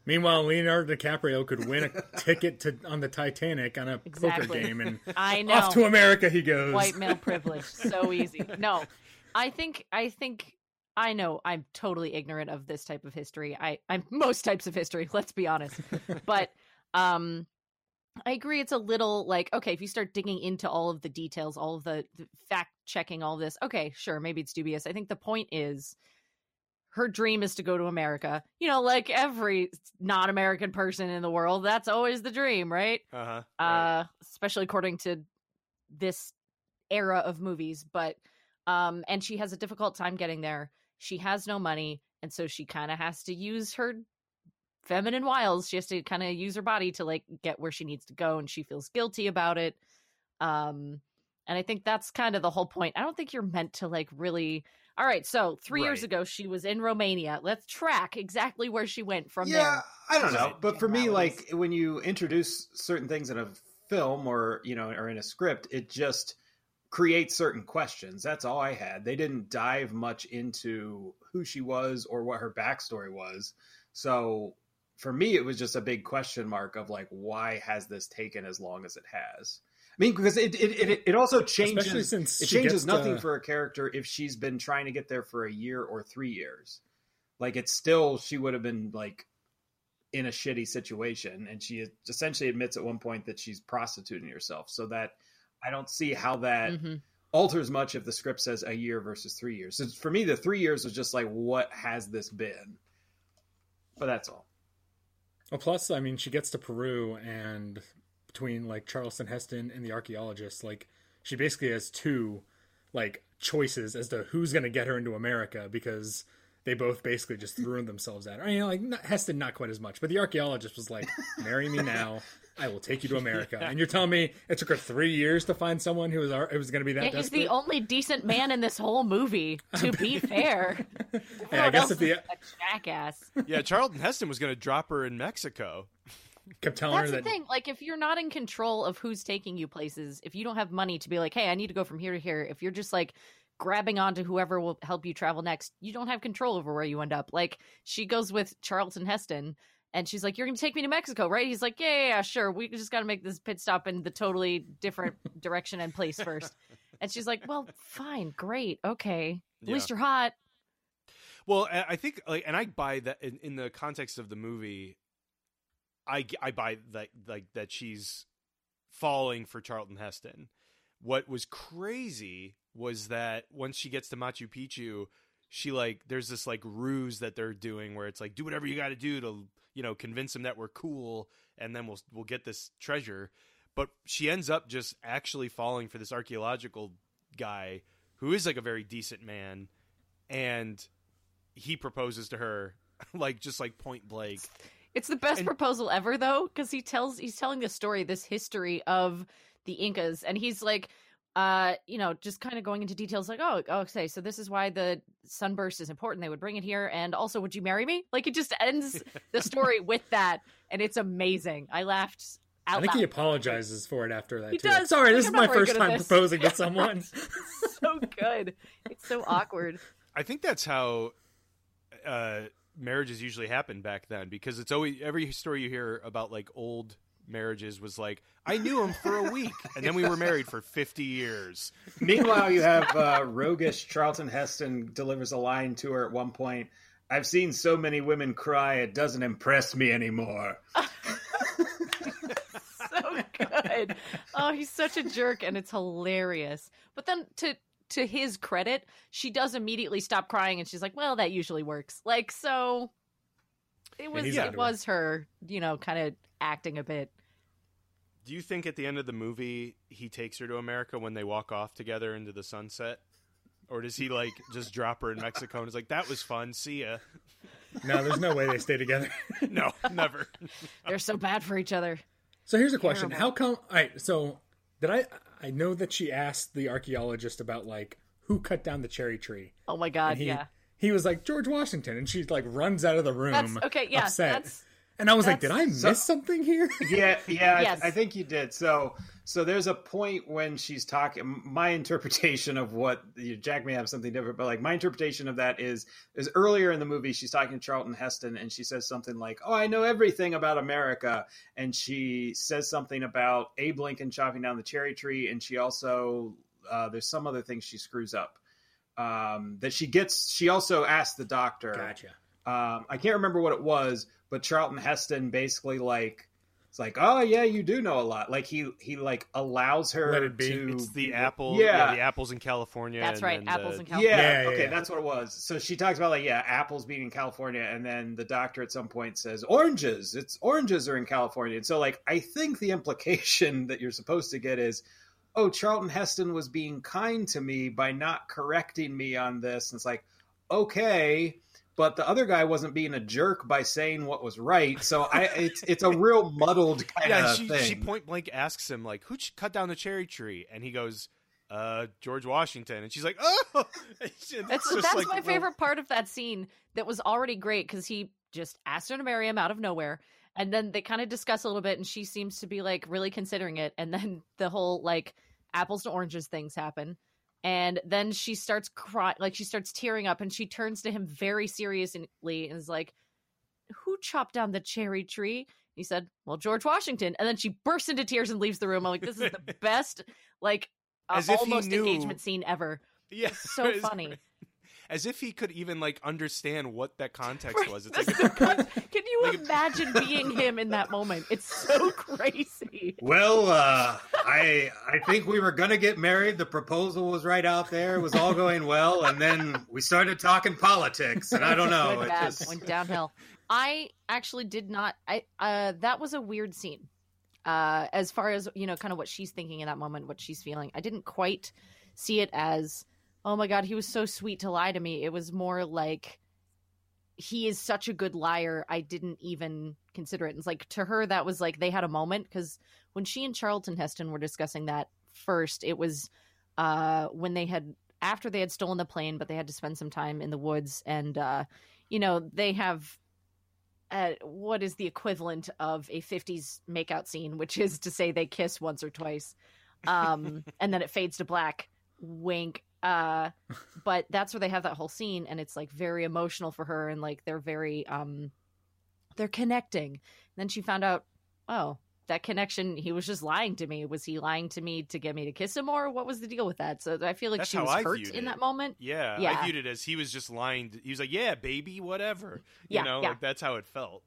Meanwhile, Leonardo DiCaprio could win a ticket to on the Titanic on a poker game, and I know. off to America he goes. white male privilege so easy no i think i think i know i'm totally ignorant of this type of history i i'm most types of history let's be honest but um i agree it's a little like okay if you start digging into all of the details all of the, the fact checking all of this okay sure maybe it's dubious i think the point is her dream is to go to america. You know like every non-american person in the world that's always the dream right? Uh-huh. uh especially according to this era of movies but um and she has a difficult time getting there. She has no money and so she kind of has to use her feminine wiles. She has to kind of use her body to like get where she needs to go and she feels guilty about it. Um and i think that's kind of the whole point. I don't think you're meant to like really all right so three years ago she was in romania let's track exactly where she went from there yeah, there I don't know. But for me, like when you introduce certain things in a film or you know or in a script, it just creates certain questions. That's all I had. They didn't dive much into who she was or what her backstory was. So for me, it was just a big question mark of like, why has this taken as long as it has? I mean, because it it, it, it also changes since it changes nothing to- for a character if she's been trying to get there for a year or three years. Like it's still she would have been like in a shitty situation, and she essentially admits at one point that she's prostituting herself. So that I don't see how that Mhm. alters much if the script says a year versus three years. So for me, the three years was just like, what has this been? But that's all. Well, plus, I mean, she gets to Peru, and between like Charleston Heston and the archaeologist, like she basically has two like choices as to who's going to get her into America because they both basically just threw themselves at her. I mean, like not, Heston, not quite as much, but the archaeologist was like, "Marry me now." I will take you to America, and you're telling me it took her three years to find someone who was ar- it was going to be that Yeah, he's the only decent man in this whole movie. To be fair, Yeah, I Everyone guess else if the a jackass. Yeah, Charlton Heston was going to drop her in Mexico. Kept telling That's her the that thing. Like, if you're not in control of who's taking you places, if you don't have money to be like, "Hey, I need to go from here to here," if you're just like grabbing onto whoever will help you travel next, you don't have control over where you end up. Like, she goes with Charlton Heston. And she's like, "You're going to take me to Mexico, right?" He's like, "Yeah, yeah, yeah sure. We just got to make this pit stop in the totally different direction and place first. And she's like, "Well, fine, great, okay. At Yeah. least you're hot." Well, I I think like, and I buy that in, in the context of the movie. I I buy that like that she's falling for Charlton Heston. What was crazy was that once she gets to Machu Picchu, she like there's this like ruse that they're doing where it's like do whatever you got to do to you know convince them that we're cool and then we'll we'll get this treasure. But she ends up just actually falling for this archaeological guy who is like a very decent man and he proposes to her like just like point blank It's the best And- proposal ever, though, because he tells he's telling the story, this history of the Incas, and he's like, uh, you know, just kind of going into details, like, oh, okay, so this is why the sunburst is important. They would bring it here, and also, would you marry me? Like, it just ends the story with that, and it's amazing. I laughed out I think loud. he apologizes for it after that He too. does. Sorry, Like, this I'm is my first time this. proposing to someone. so good. It's so awkward. i think that's how uh marriages usually happen back then because it's always every story you hear about like old marriages was like i knew him for a week and then we were married for 50 years Meanwhile, you have uh, roguish Charlton Heston delivers a line to her at one point. I've seen so many women cry, it doesn't impress me anymore. so good. Oh, he's such a jerk, and it's hilarious. But then to to his credit, she does immediately stop crying, and she's like, "Well, that usually works." Like so, it was he's it was her, you know, kind of acting a bit. do you think at the end of the movie he takes her to america when they walk off together into the sunset or does he like just drop her in mexico and is like that was fun see ya no, there's no way they stay together. no never They're so bad for each other. So here's a question: Terrible. How come? All right, so did I? I know that she asked the archaeologist about like who cut down the cherry tree. Oh my god, he, yeah. He was like George Washington, and she like runs out of the room. That's okay. Yeah, upset. that's and I was like, did I miss So- something here? Yeah, yeah, Yes. I, I think you did. So, so there's a point when she's talking. My interpretation of what you, Jack may have something different, but like my interpretation of that is is earlier in the movie she's talking to Charlton Heston and she says something like, "Oh, I know everything about America," and she says something about Abe Lincoln chopping down the cherry tree, and she also uh, there's some other thing she screws up um, that she gets. She also asks the doctor. gotcha. Um, I can't remember what it was, but Charlton Heston basically like it's like, oh yeah, you do know a lot. Like he he like allows her Let it be. to it's the apple Yeah. yeah, the apples in california that's and right. then Apples the- and California. yeah, Yeah, yeah, okay, yeah. that's what it was. So she talks about like, yeah, apples being in California, and then the doctor at some point says oranges. It's oranges are in California. And so like, I think the implication that you're supposed to get is, oh, Charlton Heston was being kind to me by not correcting me on this. And it's like, okay. But the other guy wasn't being a jerk by saying what was right, so I it's it's a real muddled kind yeah of she, thing. she point blank asks him like who ch- cut down the cherry tree? And he goes uh george washington. And she's like oh! That's that's like, my well, favorite part of that scene. That was already great because he just asked her to marry him out of nowhere, and then they kind of discuss a little bit, and she seems to be like really considering it, and then the whole like apples to oranges things happen, and then she starts crying, like she starts tearing up, and she turns to him very seriously and is like, "Who chopped down the cherry tree? He said, Well, George Washington. And then she bursts into tears and leaves the room. I'm like, This is the best, like, uh, As if he almost engagement scene ever. Yeah, So as- funny. As if he could even like understand what that context Right, was. It's like, the con- Can you like- imagine being him in that moment? It's so crazy. Well, uh, I I think we were gonna get married. The proposal was right out there. It was all going well, and then we started talking politics, and I don't know. went It bad, just went downhill. I actually did not. I uh, that was a weird scene. Uh, as far as you know, kind of what she's thinking in that moment, what she's feeling. I didn't quite see it as, oh my god, he was so sweet to lie to me. It was more like he is such a good liar. I didn't even consider it. It's like to her that was like they had a moment because when she and Charlton Heston were discussing that first, it was uh, when they had after they had stolen the plane, but they had to spend some time in the woods and. Uh, you know they have uh, what is the equivalent of a 50s makeout scene which is to say they kiss once or twice um and then it fades to black wink uh but that's where they have that whole scene and it's like very emotional for her and like they're very um they're connecting and then she found out oh that connection he was just lying to me was he lying to me to get me to kiss him or what was the deal with that so i feel like That's she was I hurt in it. that moment yeah, Yeah. I viewed it as he was just lying. to- he was like, "Yeah, baby, whatever." You Yeah, know, yeah. like that's how it felt.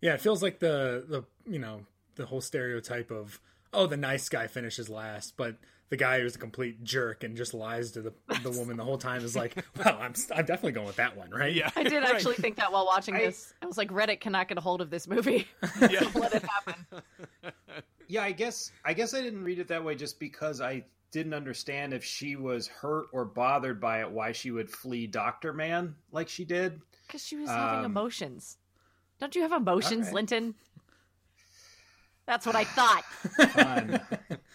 Yeah, it feels like the the you know the whole stereotype of oh the nice guy finishes last, but the guy who's a complete jerk and just lies to the the woman the whole time is like, well, I'm I'm definitely going with that one, right? Yeah, I did right. actually think that while watching I- this. I was like, Reddit cannot get a hold of this movie. Yeah. Let it happen. yeah. I guess I guess I didn't read it that way just because I didn't understand if she was hurt or bothered by it, why she would flee Doctor Man like she did. Because she was having Um, emotions. Don't you have emotions, alright. Linton? That's what I thought. Fun.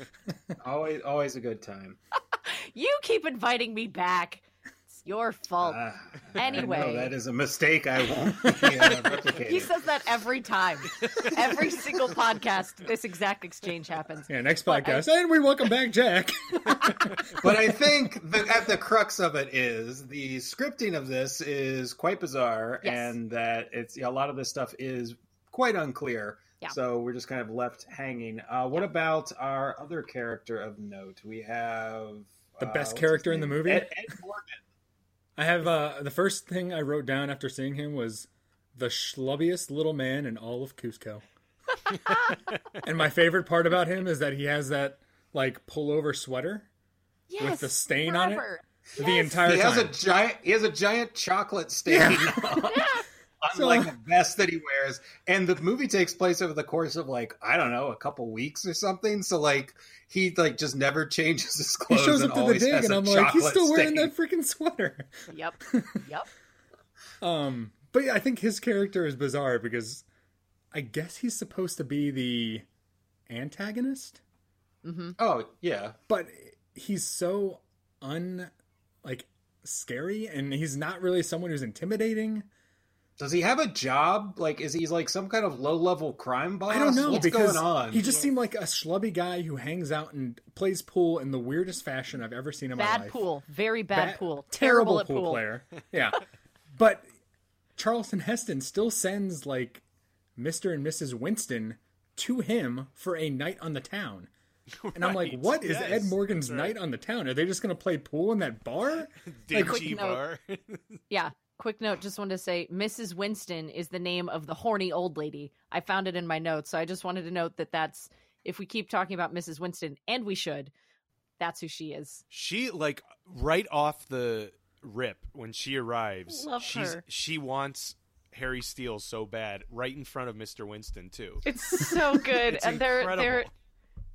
always always a good time. You keep inviting me back. It's your fault. Uh, Anyway. I that is a mistake. I won't be, uh, he says that every time. Every single podcast, this exact exchange happens. Yeah, next But I- podcast, and we welcome back Jack. but I think the, at the crux of it is the scripting of this is quite bizarre, Yes. and that it's a lot of this stuff is quite unclear. Yeah. So we're just kind of left hanging. Uh, what about our other character of note? We have The uh, best character in the movie? Ed, Ed Morgan. I have uh, the first thing I wrote down after seeing him was the schlubbiest little man in all of Cusco. and my favorite part about him is that he has that like pullover sweater Yes. the stain on it? forever. the Yes. entire He has a giant. He has a giant chocolate stain. Yeah. On- So- Unlike the vest that he wears, and the movie takes place over the course of like I don't know a couple weeks or something. So like he like just never changes his clothes. he shows up to the dig, and I'm like, he's still wearing stain. that freaking sweater. Yep. Yep. Um, but yeah, I think his character is bizarre because I guess he's supposed to be the antagonist, Mm-hmm. Oh yeah, but he's so un like scary, and he's not really someone who's intimidating. Does he have a job? Like, is he like some kind of low level crime boss? I don't know What's because going on? he just seemed like a schlubby guy who hangs out and plays pool in the weirdest fashion I've ever seen in my life. Bad pool. Very bad, Bad- pool. terrible Terrible at pool. player. Yeah, but Charleston Heston still sends like Mister and Mrs. Winston to him for a night on the town. And I'm like, what is Yes, Ed Morgan's right. night on the town? Are they just going to play pool in that bar? Like, Dingy note. bar. Yeah. Quick note, just wanted to say Mrs. Winston is the name of the horny old lady. I found it in my notes, so I just wanted to note that that's if we keep talking about Mrs. Winston, and we should, that's who she is. she like right off the rip when she arrives. Love she's her. she wants Harry Steele so bad right in front of Mr. Winston too. It's so good, It's and they're incredible. they're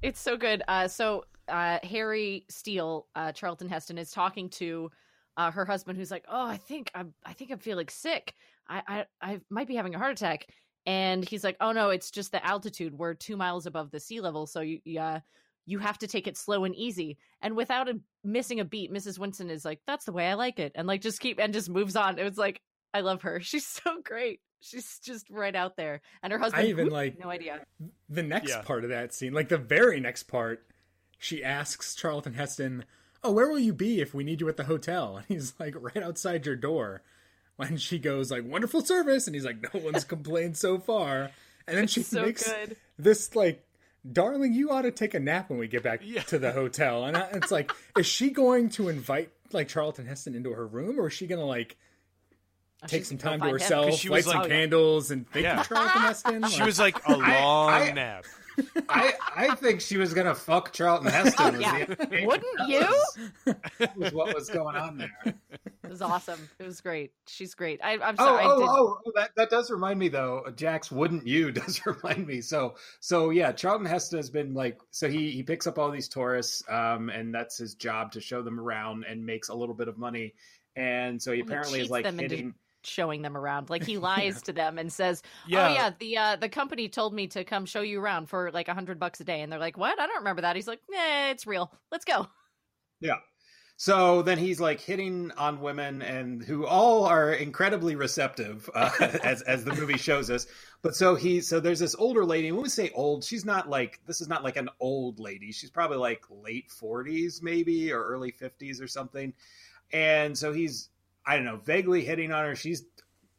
it's so good. Uh, so uh, Harry Steele, uh, Charlton Heston, is talking to uh, her husband, who's like, "Oh, I think I'm I think I'm feeling sick. I I, I might be having a heart attack." And he's like, "Oh no, it's just the altitude. We're two miles above the sea level, so you you, uh, you have to take it slow and easy." And without a, missing a beat, Mrs. Winston is like, "That's the way I like it," and like just keep and just moves on. It was like, I love her. She's so great. She's just right out there, and her husband. I even whoop, like no idea. the next Yeah. part of that scene, like the very next part, she asks Charlton Heston, "Oh, where will you be if we need you at the hotel?" And he's like, "Right outside your door." when she goes like wonderful service, and he's like no one's complained so far, and then she so makes good. this like. Darling, you ought to take a nap when we get back Yeah. to the hotel. And I, it's like, is she going to invite like Charlton Heston into her room, or is she gonna like Oh, take she's some time to find him. herself, 'Cause she light was some like- candles, and think Yeah. of Charlton Heston? She was like a long I- nap. I, I think she was gonna fuck Charlton Heston. Oh, yeah. Wouldn't you? was what was going on there. It was awesome. It was great. She's great. I, I'm Oh, sorry. I oh, did- oh, oh, that, that does remind me though. Jax, wouldn't you? Does remind me. So, so yeah, Charlton Heston has been like, so he he picks up all these tourists, um, and that's his job to show them around and makes a little bit of money. And so he Well, he apparently is like them into- hitting. Showing them around. Like he lies to them and says, Yeah. "Oh yeah, the uh, the company told me to come show you around for like a hundred bucks a day." And they're like, "What? I don't remember that." He's like, "Nah, it's real. Let's go." Yeah. So then he's like hitting on women and who all are incredibly receptive uh, as as the movie shows us. But so he so there's this older lady. When we say old, she's not like this is not like an old lady. She's probably like late 40s maybe or early 50s or something. And so he's I don't know, vaguely hitting on her. She's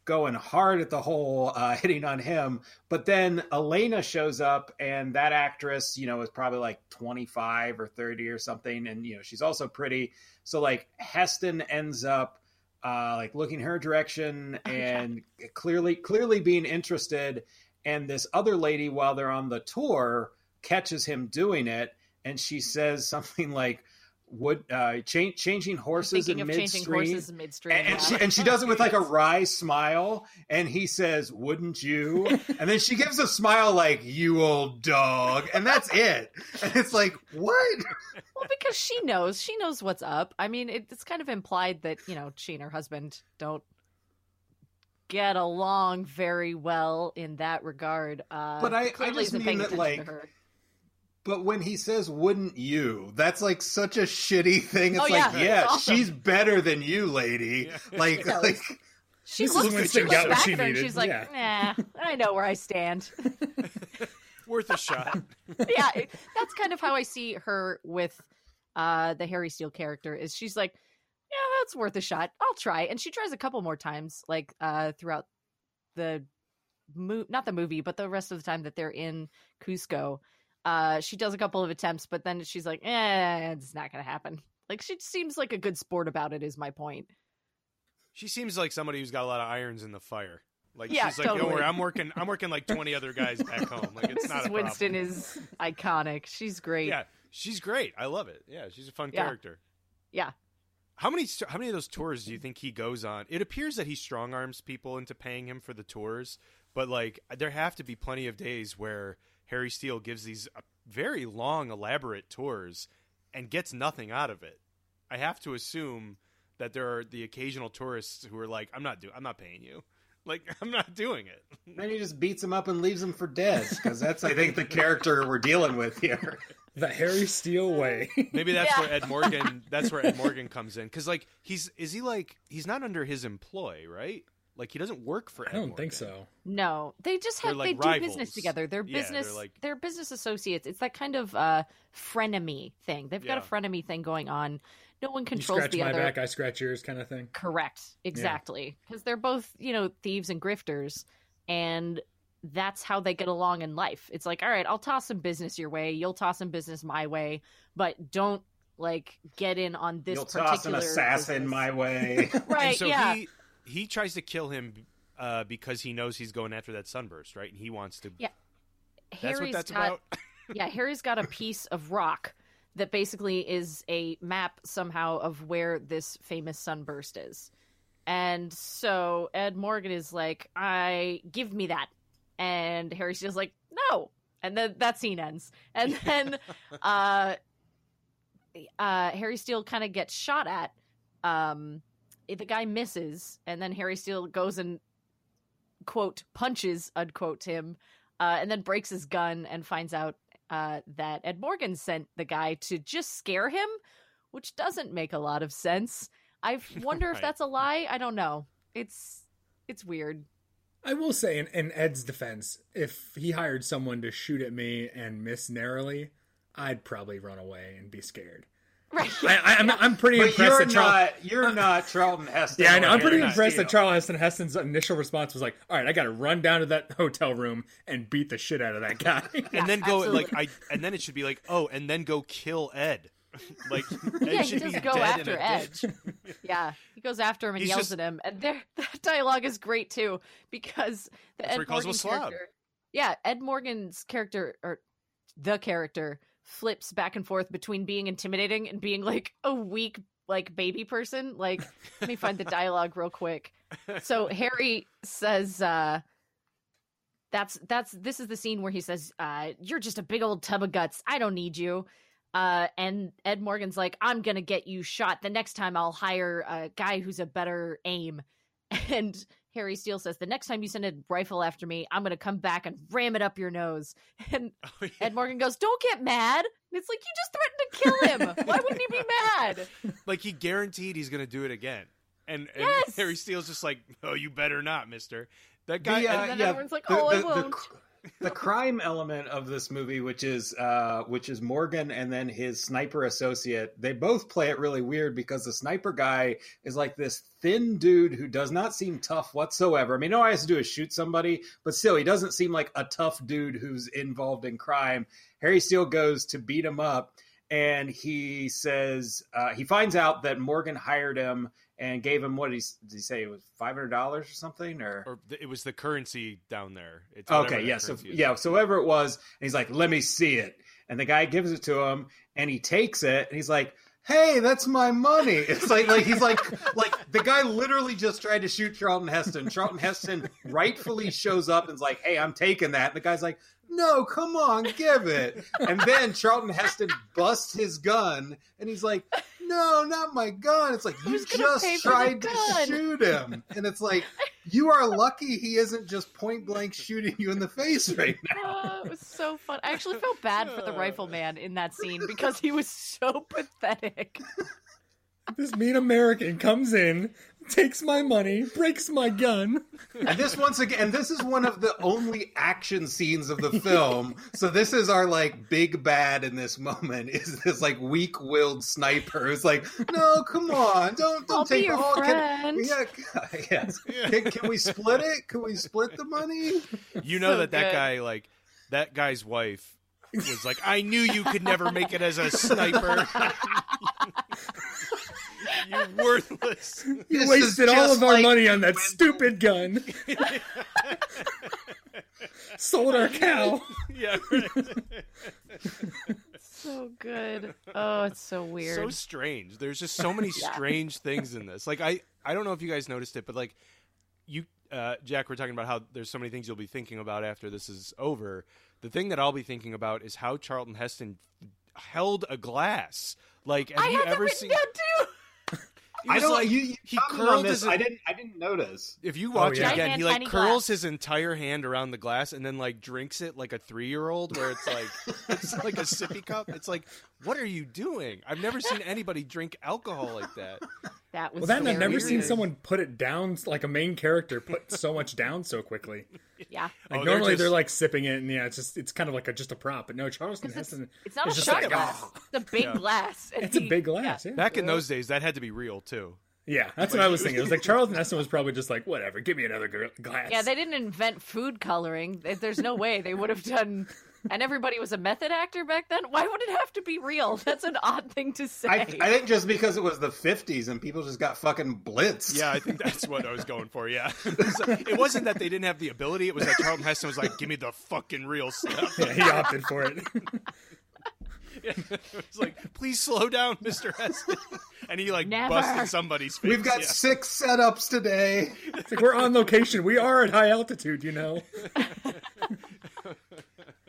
going hard at the whole uh, hitting on him. But then Elena shows up, and that actress, you know, is probably like 25 or 30 or something. And, you know, she's also pretty. So, like, Heston ends up. Uh, like looking her direction Oh, and clearly clearly being interested and this other lady while they're on the tour catches him doing it and she says something like would uh cha- changing horses in midstream horses midstream. and, and she, and she does it with like a wry smile and he says wouldn't you and then she gives a smile like you old dog and that's it and it's like what well, because she knows, she knows what's up. I mean, it, it's kind of implied that you know she and her husband don't get along very well in that regard. Uh, But I- I just mean that, like, her. But when he says wouldn't you that's like such a shitty thing it's Oh, like yeah, it's yeah awesome. she's better than you lady like knows. like She This looks, when she she looks got back she at her and needed, she's like, yeah. "Nah, I know where I stand." Worth a shot. yeah, it, that's kind of how I see her with uh the Harry Steele character. Is she's like, "Yeah, that's worth a shot. I'll try," and she tries a couple more times, like uh throughout the mo- not the movie, but the rest of the time that they're in Cusco. Uh, she does a couple of attempts, but then she's like, "Eh, it's not gonna happen." Like she seems like a good sport about it. Is my point. She seems like somebody who's got a lot of irons in the fire. Like Yeah, she's like, don't worry, I'm working. I'm working like 20 other guys back home. Like it's not a Winston problem. is iconic. She's great. Yeah, she's great. I love it. Yeah, she's a fun Yeah. character. Yeah. How many how many of those tours do you think he goes on? It appears that he strong arms people into paying him for the tours, but like there have to be plenty of days where Harry Steele gives these uh, very long, elaborate tours and gets nothing out of it. I have to assume that there are the occasional tourists who are like, "I'm not doing. I'm not paying you. Like I'm not doing it." then he just beats him up and leaves him for dead because that's i think the character we're dealing with here the Harry Steele way. Maybe that's Yeah. where Ed Morgan. That's where Ed Morgan comes in because like he's is he like he's not under his employ, right? Like he doesn't work for. I don't Morgan. think so. No, they just have like they do business together. They're Yeah, they're business like- they're business associates. It's that kind of uh frenemy thing. They've got a frenemy thing going on. No one controls You controls scratch the my other. back, I scratch yours, kind of thing. Correct. Exactly. Because they're both, you know, thieves and grifters and that's how they get along in life. It's like, all right, I'll toss some business your way, you'll toss some business my way, but don't like get in on this you'll particular toss an assassin business. my way right, and so yeah. he he tries to kill him uh, because he knows he's going after that sunburst, right? And he wants to. Yeah. That's Harry's what that's got about. yeah, Harry's got a piece of rock that basically is a map somehow of where this famous sunburst is. And so Ed Morgan is like, I give me that. And Harry Steele's like, no. And then that scene ends. And then uh uh Harry Steele kind of gets shot at. Um the guy misses, and then Harry Steele goes and quote punches unquote him uh, and then breaks his gun and finds out uh, that Ed Morgan sent the guy to just scare him, which doesn't make a lot of sense. I wonder if that's a lie. I don't know. It's it's weird. I will say, in, in Ed's defense, if he hired someone to shoot at me and miss narrowly, I'd probably run away and be scared. Right. I, I, I'm, I'm pretty But impressed you're that Charles. not you're uh, not Charlton Heston. Yeah, I know. I'm pretty impressed that Steele. Charles Heston Heston's initial response was like, "All right, I got to run down to that hotel room and beat the shit out of that guy." and then go absolutely. like I and then it should be like oh and then go kill Ed. like Ed yeah, he should does be go dead after in a Edge. yeah, he goes after him and He's yells just- at him, and there that dialogue is great too because the That's Ed where he calls him a Morgan character. Yeah, Ed Morgan's character or the character flips back and forth between being intimidating and being like a weak like baby person. Like, let me find the dialogue real quick. So Harry says. uh that's that's this is the scene where he says uh you're just a big old tub of guts i don't need you uh and ed morgan's like i'm gonna get you shot the next time i'll hire a guy who's a better aim and harry steele says the next time you send a rifle after me i'm gonna come back and ram it up your nose and Oh, yeah. ed morgan goes don't get mad And it's like you just threatened to kill him why wouldn't he be mad like he guaranteed he's gonna do it again. And, and Yes! Harry Steele's just like, oh, you better not, Mister. That guy. The, uh, And then yeah, everyone's like, "Oh, I the- the won't." The crime element of this movie, which is uh, which is Morgan and then his sniper associate, they both play it really weird because the sniper guy is like this thin dude who does not seem tough whatsoever. I mean, all he has to do is shoot somebody, but still, he doesn't seem like a tough dude who's involved in crime. Harry Steele goes to beat him up, and he says uh, he finds out that Morgan hired him and gave him what did he, did he say it was five hundred dollars or something or or it was the currency down there. It's Okay, yeah, so is. yeah, so whatever it was, and he's like, "Let me see it," and the guy gives it to him, and he takes it, and he's like, "Hey, that's my money." It's like, like he's like, like the guy literally just tried to shoot Charlton Heston. Charlton Heston rightfully shows up and's like, "Hey, I'm taking that," and the guy's like, "No, come on, give it," and then Charlton Heston busts his gun, and he's like. No, not my gun. It's like you just pay for the tried to shoot him, and it's like you are lucky he isn't just point blank shooting you in the face right now. Oh, it was so fun. I actually felt bad for the rifleman in that scene because he was so pathetic. This mean American comes in, takes my money, breaks my gun. And this once again, and this is one of the only action scenes of the film. So this is our like big bad in this moment. Is this like weak-willed sniper who's like, no, come on, don't don't I'll take be your all. friend. Can, yeah, yes. Can, can we split it? Can we split the money? You know So that that guy, like that guy's wife, was like, I knew you could never make it as a sniper. you worthless. You This wasted all just of our like money on that stupid gun. Sold our cow. yeah. Right. So good. Oh, it's so weird. so strange. There's just so many strange things in this. Like I, I don't know if you guys noticed it, but like you, uh, Jack, we're talking about how there's so many things you'll be thinking about after this is over. The thing that I'll be thinking about is how Charlton Heston held a glass. Like, have I you had that ever written seen? Down too. He I was don't. like- you, you he commented curled this. his- I didn't. I didn't notice. If you oh, watch yeah. it again, Giant he like curls glass. his entire hand around the glass and then like drinks it like a three year old, where it's like it's like a sippy cup. It's like, what are you doing? I've never seen anybody drink alcohol like that. That was Well, that and I've never seen someone put it down like a main character put so much down so quickly. Yeah. Like Oh, they're normally just- they're like sipping it, and yeah, it's just it's kind of like a, just a prop. But no, Charleston It's, Heston. it's not is a shot like, glass. "Oh." It's a big Yeah. glass. and It's a big glass. Yeah, Back in those days, that had to be real too. yeah that's what I was thinking. It was like Charleston Heston was probably just like, whatever, give me another glass. Yeah, they didn't invent food coloring. There's no way they would have done. And everybody was a method actor back then. Why would it have to be real? That's an odd thing to say. I, I think just because it was the '50s and people just got fucking blitzed. Yeah, I think that's what I was going for. Yeah, it wasn't that they didn't have the ability; it was that Charlton Heston was like, "Give me the fucking real stuff." Yeah, he opted for it. it was like, "Please slow down, Mister Heston," and he like Never. busted somebody's face. We've got yeah. six setups today. It's like we're on location. We are at high altitude, you know.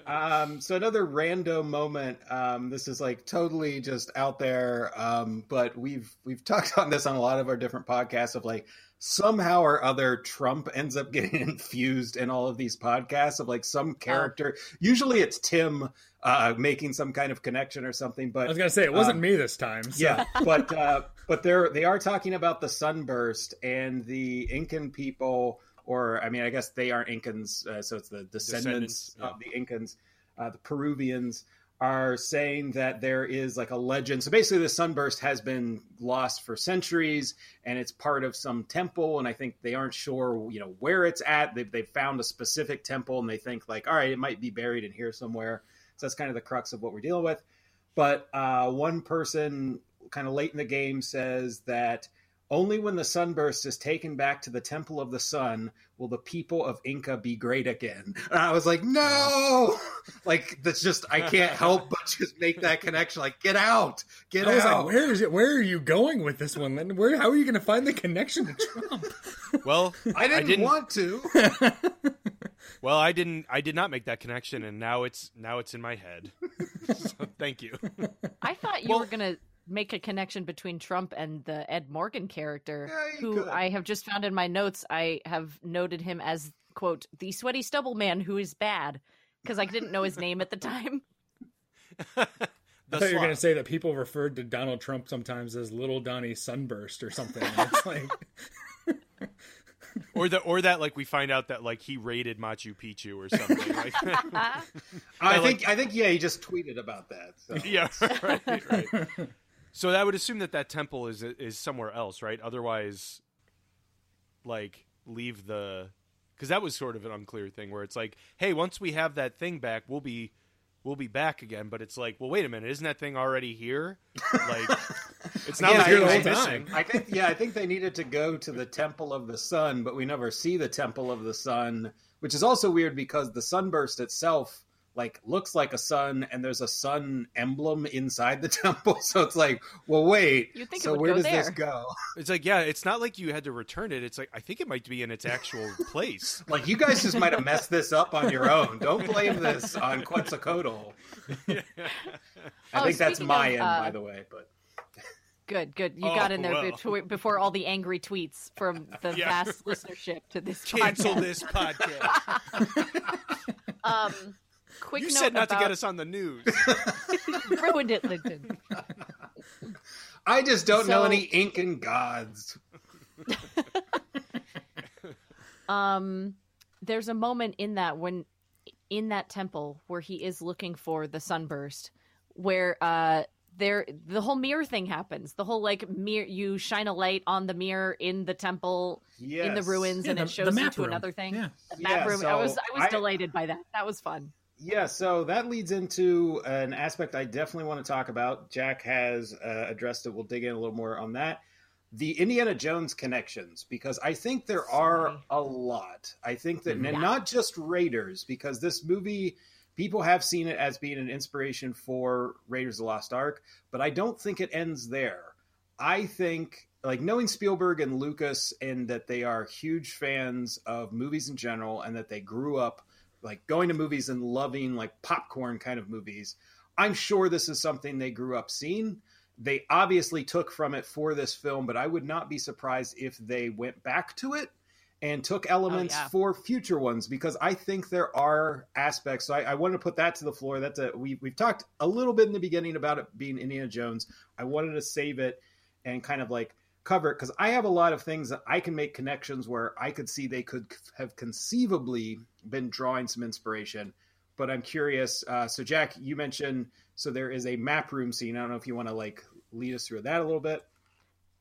Um, so another random moment. Um, this is like totally just out there. Um, but we've we've talked on this on a lot of our different podcasts of like somehow or other Trump ends up getting infused in all of these podcasts of like some character. Usually it's Tim uh, making some kind of connection or something. But I was gonna say it wasn't Um, me this time. so- yeah, but uh, but they're they are talking about the sunburst and the Incan people, or I mean, I guess they aren't Incans, uh, so it's the descendants Descendants, yeah. of the Incans, uh, the Peruvians. are saying that there is like a legend. So basically, the sunburst has been lost for centuries, and it's part of some temple. And I think they aren't sure, you know, where it's at. They've they've found a specific temple, and they think like, all right, it might be buried in here somewhere. So that's kind of the crux of what we're dealing with. But uh, one person, kind of late in the game, says that only when the sunburst is taken back to the Temple of the Sun will the people of Inca be great again. And I was like, no, like that's just I can't help but just make that connection. Like, get out, get I was out. like, where is it? Where are you going with this one? Then where? How are you going to find the connection to Trump? Well, I didn't, didn't- want to. well, I didn't. I did not make that connection, and now it's now it's in my head. so, thank you. I thought you Well- were gonna make a connection between Trump and the Ed Morgan character, Yeah, who could. I have just found in my notes. I have noted him as quote the sweaty stubble man who is bad because I didn't know his name at the time. I The thought you were going to say that people referred to Donald Trump sometimes as Little Donnie Sunburst or something. It's like, or that, or that, like we find out that like he raided Machu Picchu or something. Like, I like- think I think yeah, he just tweeted about that. So. yeah, right, right. So I would assume that that temple is is somewhere else, right? Otherwise, like leave the because that was sort of an unclear thing where it's like, hey, once we have that thing back, we'll be we'll be back again. But it's like, well, wait a minute, isn't that thing already here? Like, it's not Yeah, like here the whole time. I think yeah, I think they needed to go to the Temple of the Sun, but we never see the Temple of the Sun, which is also weird because the sunburst itself like looks like a sun and there's a sun emblem inside the temple. So it's like, well wait, You'd think it so where go does this go? It's like, yeah, it's not like you had to return it. It's like I think it might be in its actual place. Like you guys just might have messed this up on your own. Don't blame this on Quetzalcoatl. I Oh, think that's speaking my of, end, uh, by the way. But Good, good. You Oh, got in there well. before, before all the angry tweets from the Yeah, vast listenership to this Cancel podcast. this podcast. Um, quick You note said not about to get us on the news. ruined it, Linton. I just don't know So- any Incan gods. um there's a moment in that when in that temple where he is looking for the sunburst where uh there the whole mirror thing happens the whole like mirror you shine a light on the mirror in the temple in the ruins Yeah, and the- it shows the you map to room. another thing Yeah. the map Yeah, room i was i was I- delighted by that that was fun Yeah, so that leads into an aspect I definitely want to talk about. Jack has uh, addressed it. We'll dig in a little more on that. The Indiana Jones connections, because I think there are a lot. I think that, Mhm. and Yeah. not just Raiders, because this movie, people have seen it as being an inspiration for Raiders of the Lost Ark, but I don't think it ends there. I think, like, knowing Spielberg and Lucas, and that they are huge fans of movies in general, and that they grew up like going to movies and loving like popcorn kind of movies. I'm sure this is something they grew up seeing. They obviously took from it for this film, but I would not be surprised if they went back to it and took oh, elements yeah. for future ones because I think there are aspects. So I, I want to put that to the floor. That's a we we've talked a little bit in the beginning about it being Indiana Jones. I wanted to save it and kind of like cover it because I have a lot of things that I can make connections where I could see they could have conceivably been drawing some inspiration. But I'm curious. Uh, so Jack, you mentioned so there is a map room scene. I don't know if you want to like lead us through that a little bit.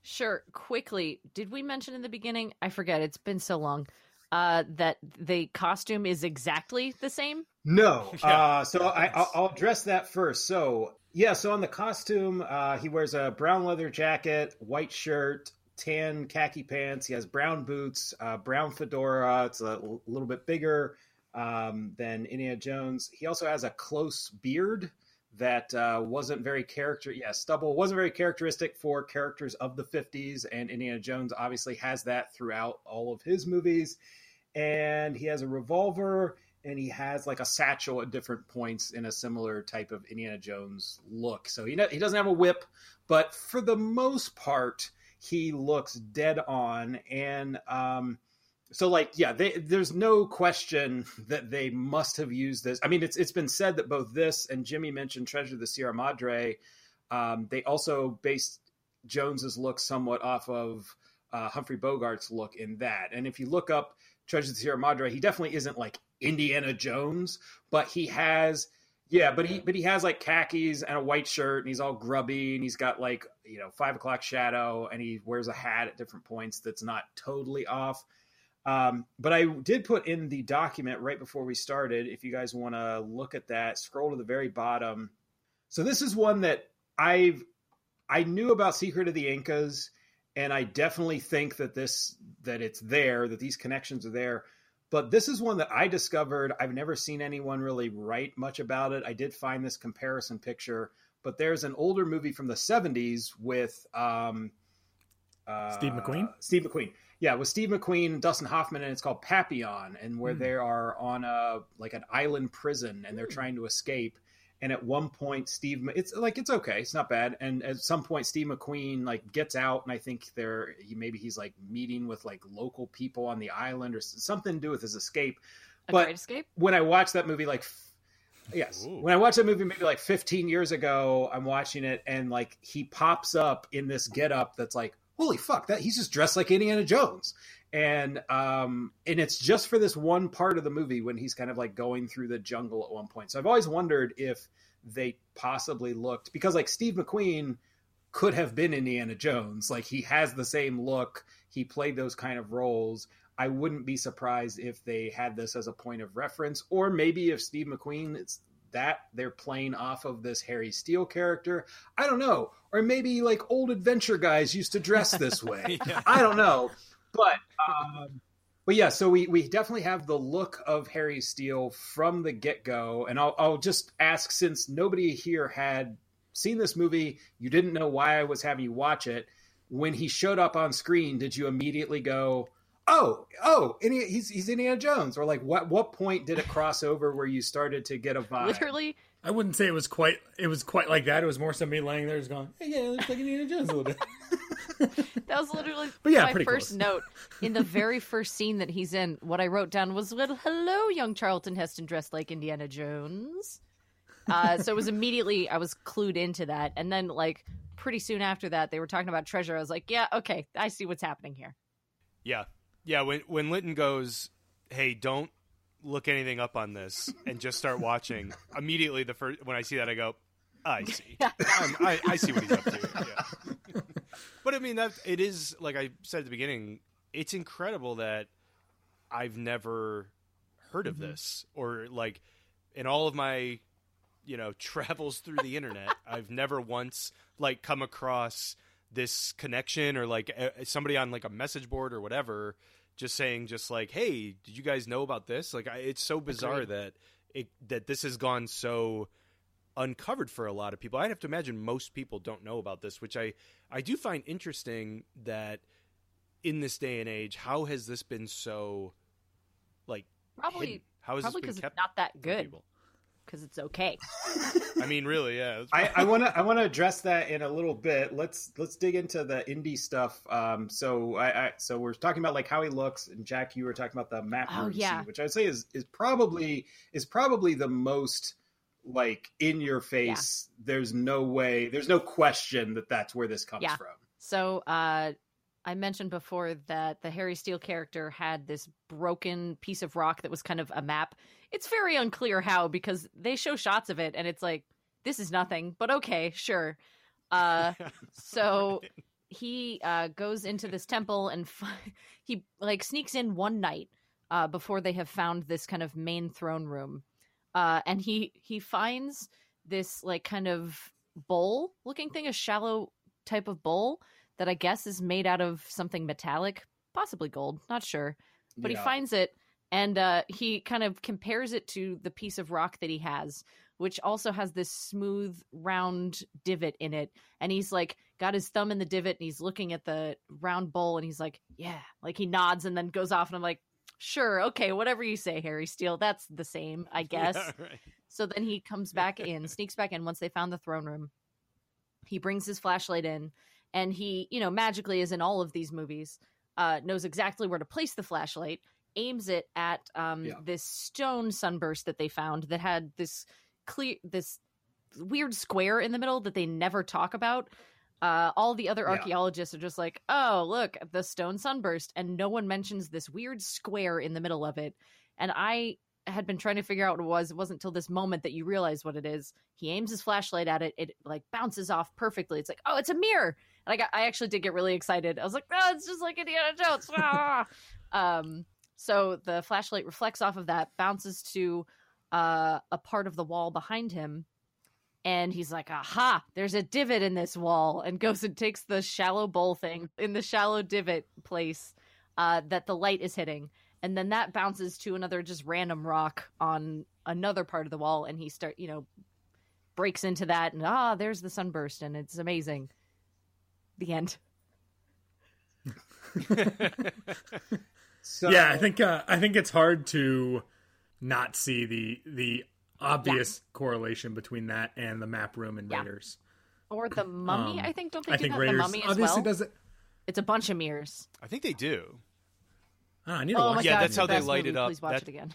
Sure. Quickly, did we mention in the beginning? I forget. It's been so long. Uh, that the costume is exactly the same. No. Yeah. Uh, so I, I'll, I'll address that first. So yeah, so on the costume, uh, he wears a brown leather jacket, white shirt, tan khaki pants. He has brown boots, uh, brown fedora. It's a l- little bit bigger um, than Indiana Jones. He also has a close beard that uh, wasn't very character. Yeah, stubble wasn't very characteristic for characters of the '50s, and Indiana Jones obviously has that throughout all of his movies. And he has a revolver and he has like a satchel at different points in a similar type of Indiana Jones look. So he he doesn't have a whip, but for the most part, he looks dead on. And um, so, like, yeah, they, there's no question that they must have used this. I mean, it's it's been said that both this and Jimmy mentioned Treasure of the Sierra Madre. Um, they also based Jones's look somewhat off of uh, Humphrey Bogart's look in that. And if you look up Treasure of the Sierra Madre, he definitely isn't like Indiana Jones, but he has Yeah, but he but he has like khakis and a white shirt, and he's all grubby, and he's got like you know five o'clock shadow, and he wears a hat at different points that's not totally off. Um, but I did put in the document right before we started. If you guys want to look at that, scroll to the very bottom. So this is one that I've I knew about Secret of the Incas, and I definitely think that this that it's there, that these connections are there. But this is one that I discovered. I've never seen anyone really write much about it. I did find this comparison picture, but there's an older movie from the 70s with um, uh, Steve McQueen? Steve McQueen. Yeah, with Steve McQueen Dustin Hoffman, and it's called Papillon, and where Hmm. they are on a like an island prison, and they're Hmm. trying to escape. And at one point, Steve, it's like it's okay, it's not bad. And at some point, Steve McQueen like gets out, and I think they're he maybe he's like meeting with like local people on the island or something to do with his escape. A But- Great Escape. When I watched that movie, like yes, Ooh. when I watched that movie maybe like 15 years ago, I'm watching it, and like he pops up in this getup that's like, holy fuck, that he's just dressed like Indiana Jones and um and it's just for this one part of the movie when he's kind of like going through the jungle at one point. So i've always wondered if they possibly looked because like steve mcqueen could have been indiana jones. Like he has the same look. He played those kind of roles. I wouldn't be surprised if they had this as a point of reference or maybe if steve mcqueen it's that they're playing off of this harry steele character. I don't know. Or maybe like old adventure guys used to dress this way. Yeah. I don't know, but um, but yeah. So we we definitely have the look of Harry Steele from the get go, and I'll I'll just ask since nobody here had seen this movie, you didn't know why I was having you watch it. When he showed up on screen, did you immediately go? Oh, oh, he's he's Indiana Jones, or like what? What point did it cross over where you started to get a vibe? Literally, I wouldn't say it was quite. It was quite like that. It was more somebody laying there, just going, hey, "Yeah, it looks like Indiana Jones a little bit." that was literally But yeah, my first close. note in the very first scene that he's in. What I wrote down was, "Well, hello, young Charlton Heston dressed like Indiana Jones." Uh, so it was immediately I was clued into that, and then like pretty soon after that, they were talking about treasure. I was like, "Yeah, okay, I see what's happening here." Yeah, yeah. When when Linton goes, "Hey, don't look anything up on this and just start watching." immediately, the first when I see that, I go, "I see. I I see what he's up to." Yeah. but I mean that it is like I said at the beginning. It's incredible that I've never heard of mm-hmm. this or like in all of my you know travels through the internet i've never once like come across this connection or like somebody on like a message board or whatever just saying just like hey did you guys know about this like I, it's so bizarre Agreed. that it that this has gone so uncovered for a lot of people i'd have to imagine most people don't know about this which i i do find interesting that in this day and age how has this been so like Probably, hidden? how has probably this because been it's kept not that good. people? Because it's okay. i mean really yeah I, I want to I want to address that in a little bit. Let's let's dig into the Indy stuff. Um, so I, I so we're talking about like how he looks, and Jack, you were talking about the map Oh, yeah. scene, which I would say is is probably is probably the most like in your face. There's no way, there's no question that that's where this comes Yeah. from. So, uh, I mentioned before that the Harry Steele character had this broken piece of rock that was kind of a map. It's very unclear how because they show shots of it and it's like this is nothing, but okay, sure. Uh, so he uh, goes into this temple and fi- he like sneaks in one night uh, before they have found this kind of main throne room, uh, and he he finds this like kind of bowl looking thing, a shallow type of bowl that I guess is made out of something metallic, possibly gold, not sure. But Yeah. he finds it and uh, he kind of compares it to the piece of rock that he has, which also has this smooth, round divot in it. And he's like, got his thumb in the divot and he's looking at the round bowl and he's like, yeah, like he nods and then goes off. And I'm like, sure, okay, whatever you say, Harry Steele, that's the same, I guess. Yeah, right. So then he comes back in, sneaks back in once they found the throne room. He brings his flashlight in, and he, you know, magically, as in all of these movies, uh, knows exactly where to place the flashlight, aims it at um, Yeah. this stone sunburst that they found that had this clear, this weird square in the middle that they never talk about. Uh, all the other Yeah. archaeologists are just like, oh, look, the stone sunburst. And no one mentions this weird square in the middle of it. And I had been trying to figure out what it was. It wasn't until this moment that you realize what it is. He aims his flashlight at it. It like bounces off perfectly. It's like, oh, it's a mirror. And I got, I actually did get really excited. I was like, oh, it's just like Indiana Jones. Ah. um, so the flashlight reflects off of that, bounces to uh, a part of the wall behind him, and he's like, aha, there's a divot in this wall, and goes and takes the shallow bowl thing in the shallow divot place uh, that the light is hitting. And then that bounces to another just random rock on another part of the wall, and he start, you know, breaks into that, and ah, there's the sunburst, and it's amazing. The end. So, yeah, I think uh, I think it's hard to not see the the obvious correlation between that and the map room and Yeah. Raiders. Or the mummy, Um, I think. Don't they I do think that? Raiders the mummy as obviously well. does it. It's a bunch of mirrors. I think they do. Oh, I need to Oh watch my. Yeah, god, that's how the they light movie. it up. Please watch That- it again.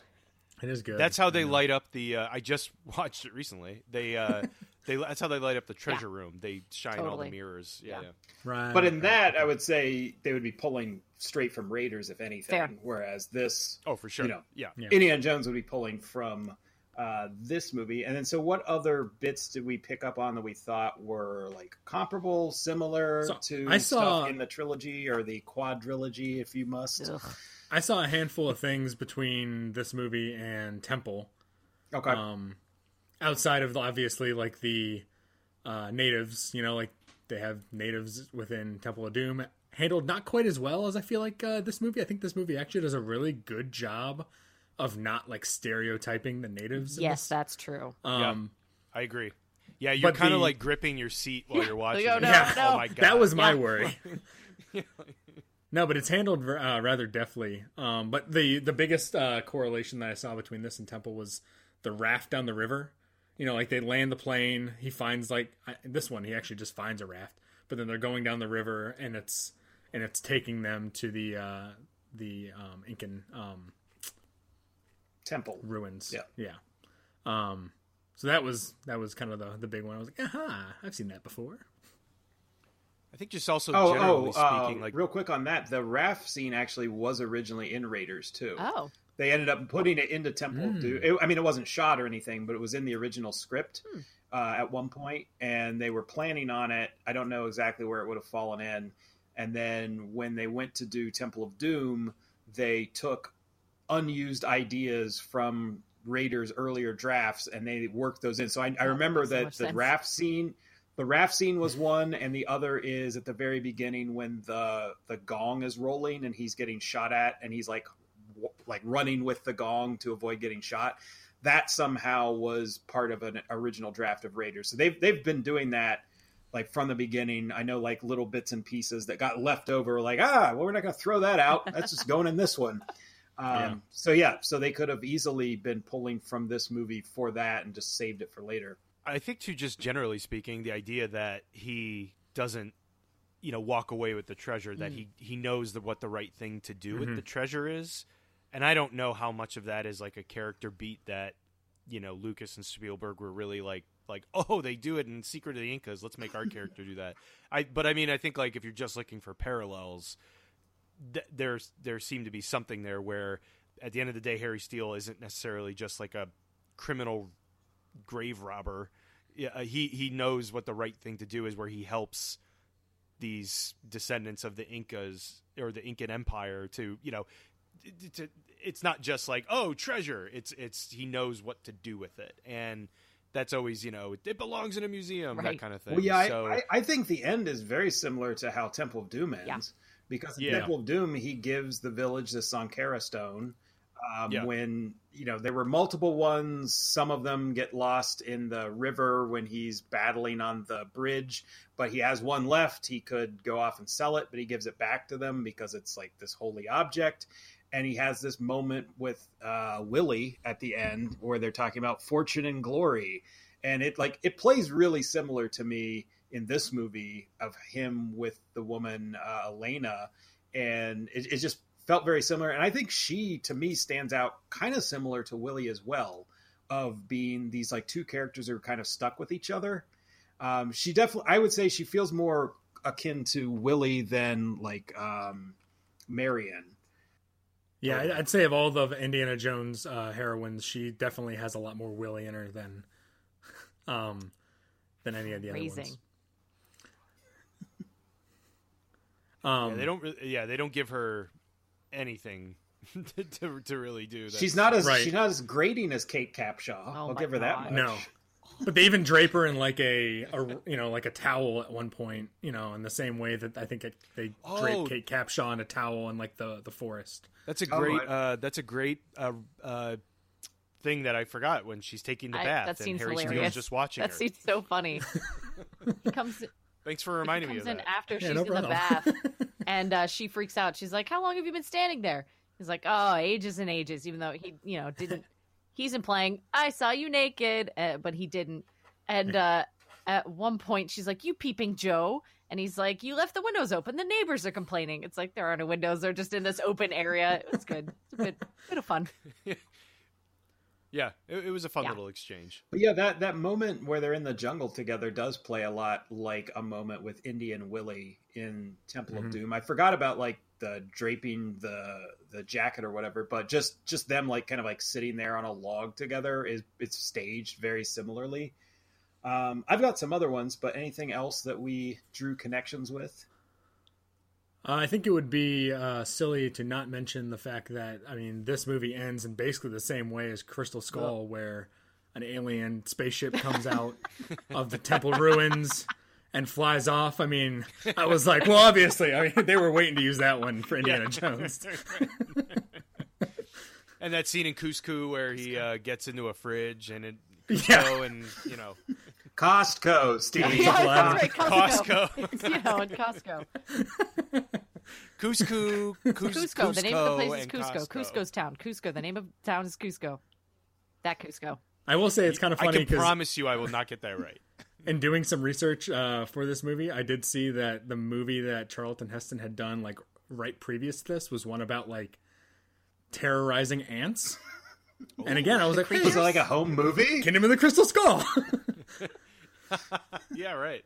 It is good. That's how they I light up the. Uh, I just watched it recently. They. Uh, they. That's how they light up the treasure room. They shine all the mirrors. Yeah. Yeah. yeah. Right. But in right. that, I would say they would be pulling straight from Raiders, if anything. Fair. Whereas this, Oh, for sure. You know. yeah. Yeah. Indiana Jones would be pulling from uh, this movie. And then, so what other bits did we pick up on that we thought were like comparable, similar So, to I saw- stuff in the trilogy or the quadrilogy, if you must? Ugh. I saw a handful of things between this movie and Temple. Okay. Um, outside of obviously like the uh, natives, you know, like they have natives within Temple of Doom handled not quite as well as I feel like uh, this movie. I think this movie actually does a really good job of not like stereotyping the natives. Yes, that's true. Um, I agree. Yeah, you're kind of like gripping your seat while you're watching. oh, no, Yeah. no. Oh my god. That was my Yeah. worry. no, but it's handled uh, rather deftly. Um, but the the biggest uh, correlation that I saw between this and Temple was the raft down the river. You know, like they land the plane. He finds like I, this one. He actually just finds a raft, but then they're going down the river, and it's and it's taking them to the uh, the um, Incan um, Temple. ruins. Yeah. yeah. Um, so that was that was kind of the the big one. I was like, aha, I've seen that before. I think just also Oh, generally oh, uh, like real quick on that, the raft scene actually was originally in Raiders too. Oh, They ended up putting it into Temple of Mm. Doom. It- I mean, it wasn't shot or anything, but it was in the original script Hmm. uh, at one point, and they were planning on it. I don't know exactly where it would have fallen in. And then when they went to do Temple of Doom, they took unused ideas from Raiders' earlier drafts and they worked those in. So I, I remember makes so that the raft scene. The raft scene was one, and the other is at the very beginning when the the gong is rolling and he's getting shot at, and he's like w- like running with the gong to avoid getting shot. That somehow was part of an original draft of Raiders. So they've they've been doing that like from the beginning. I know like little bits and pieces that got left over, like ah, well we're not going to throw that out. That's just going in this one. Um, Yeah. So yeah, so they could have easily been pulling from this movie for that and just saved it for later. I think too, just generally speaking, the idea that he doesn't, you know, walk away with the treasure, that he he knows the, what the right thing to do with Mhm. the treasure is, and I don't know how much of that is like a character beat that, you know, Lucas and Spielberg were really like like oh they do it in Secret of the Incas, let's make our character do that. I but I mean I think like if you're just looking for parallels, th- there's there seemed to be something there where at the end of the day Harry Steele isn't necessarily just like a criminal grave robber. Yeah, uh, he he knows what the right thing to do is, where he helps these descendants of the Incas or the Incan Empire to you know, to, it's not just like oh treasure. It's it's he knows what to do with it, and that's always you know it belongs in a museum that kind of thing. Well, yeah, so, I, I, I think the end is very similar to how Temple of Doom ends. Yeah. Because in Yeah. Temple of Doom, he gives the village the Sankara stone. Um, Yeah. When you know there were multiple ones, some of them get lost in the river when he's battling on the bridge. But he has one left. He could go off and sell it, but he gives it back to them because it's like this holy object. And he has this moment with uh, Willie at the end where they're talking about fortune and glory, and it like it plays really similar to me in this movie of him with the woman uh, Elena, and it, it just felt very similar. And I think she, to me, stands out kind of similar to Willie as well, of being these like two characters who are kind of stuck with each other. Um, she definitely, I would say, she feels more akin to Willie than like um, Marion. Yeah, Totally. I- I'd say of all the Indiana Jones uh, heroines, she definitely has a lot more Willie in her than, um, than any of the other ones. Um, yeah, they don't. Re- yeah, they don't give her anything to, to to really do. That. She's not as Right. she's not as grating as Kate Capshaw. Oh I'll give her that much. No. But they even drape her in like a, a you know like a towel at one point, you know, in the same way that I think it, they Oh. drape Kate Capshaw in a towel in like the the forest. That's a Oh, great. I- uh, that's a great uh, uh, thing that I forgot when she's taking the I- bath that and seems Harry hilarious. Steele's just watching That her. seems so funny. he comes Thanks for he reminding me comes of in that. after Yeah, she's no in the bath, and uh, she freaks out. She's like, "How long have you been standing there?" He's like, "Oh, ages and ages." Even though he, you know, didn't. He's implying, "I saw you naked," uh, but he didn't. And uh, at one point, she's like, "You peeping Joe," and he's like, "You left the windows open. The neighbors are complaining." It's like there are no windows; they're just in this open area. It was good. It's a bit, bit of fun. Yeah, it, it was a fun Yeah. little exchange. But yeah, that that moment where they're in the jungle together does play a lot like a moment with Indian and Willie in Temple Mhm. of Doom. I forgot about like the draping the the jacket or whatever, but just just them like kind of like sitting there on a log together is it's staged very similarly. Um, I've got some other ones, but anything else that we drew connections with? Uh, I think it would be uh, silly to not mention the fact that I mean this movie ends in basically the same way as Crystal Skull, where an alien spaceship comes out of the temple ruins and flies off. I mean, I was like, well, obviously, I mean, they were waiting to use that one for Indiana Jones. And that scene in Cusco where he uh, gets into a fridge and it Yeah. Cusco and you know Costco, Steve. yeah, Eleven. that's right. Costco. Costco. It's, you know, in Costco. Cusco, Cus- Cusco. The name of the place is and Cusco. Cusco's town. Cusco. The name of the town is Cusco. That Cusco. I will say it's kind of funny. I can because promise you I will not get that right. In doing some research uh, for this movie, I did see that the movie that Charlton Heston had done, like right previous to this, was one about like terrorizing ants. And again, I was like, Was it like a home movie? Kingdom of the Crystal Skull. Yeah, right.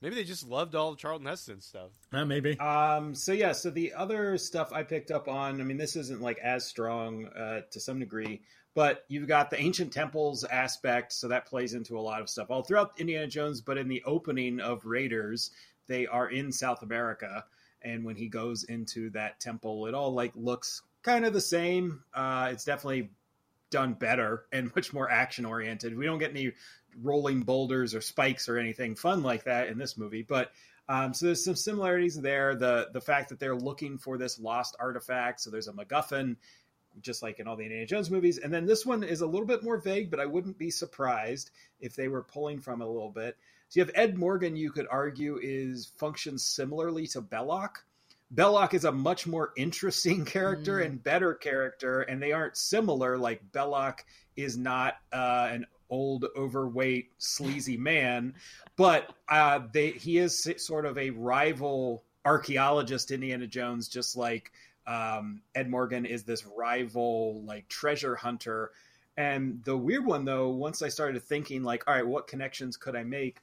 Maybe they just loved all of Charlton Heston stuff. uh, maybe. Um, so yeah, so the other stuff I picked up on, I mean, this isn't like as strong uh, to some degree, but you've got the ancient temples aspect, so that plays into a lot of stuff all throughout Indiana Jones. But in the opening of Raiders, they are in South America, and when he goes into that temple, it all like looks kind of the same. Uh, it's definitely done better and much more action oriented. We don't get any rolling boulders or spikes or anything fun like that in this movie, but um, so there's some similarities there. The the fact that they're looking for this lost artifact, so there's a MacGuffin, just like in all the Indiana Jones movies. And then this one is a little bit more vague, but I wouldn't be surprised if they were pulling from it a little bit. So you have Ed Morgan, you could argue is functions similarly to Belloq. Belloq is a much more interesting character Mm. and better character, and they aren't similar. Like Belloq is not uh, an old, overweight, sleazy man, but uh, they he is sort of a rival archaeologist, Indiana Jones, just like um, Ed Morgan is this rival like treasure hunter. And the weird one though, once I started thinking like, all right, what connections could I make?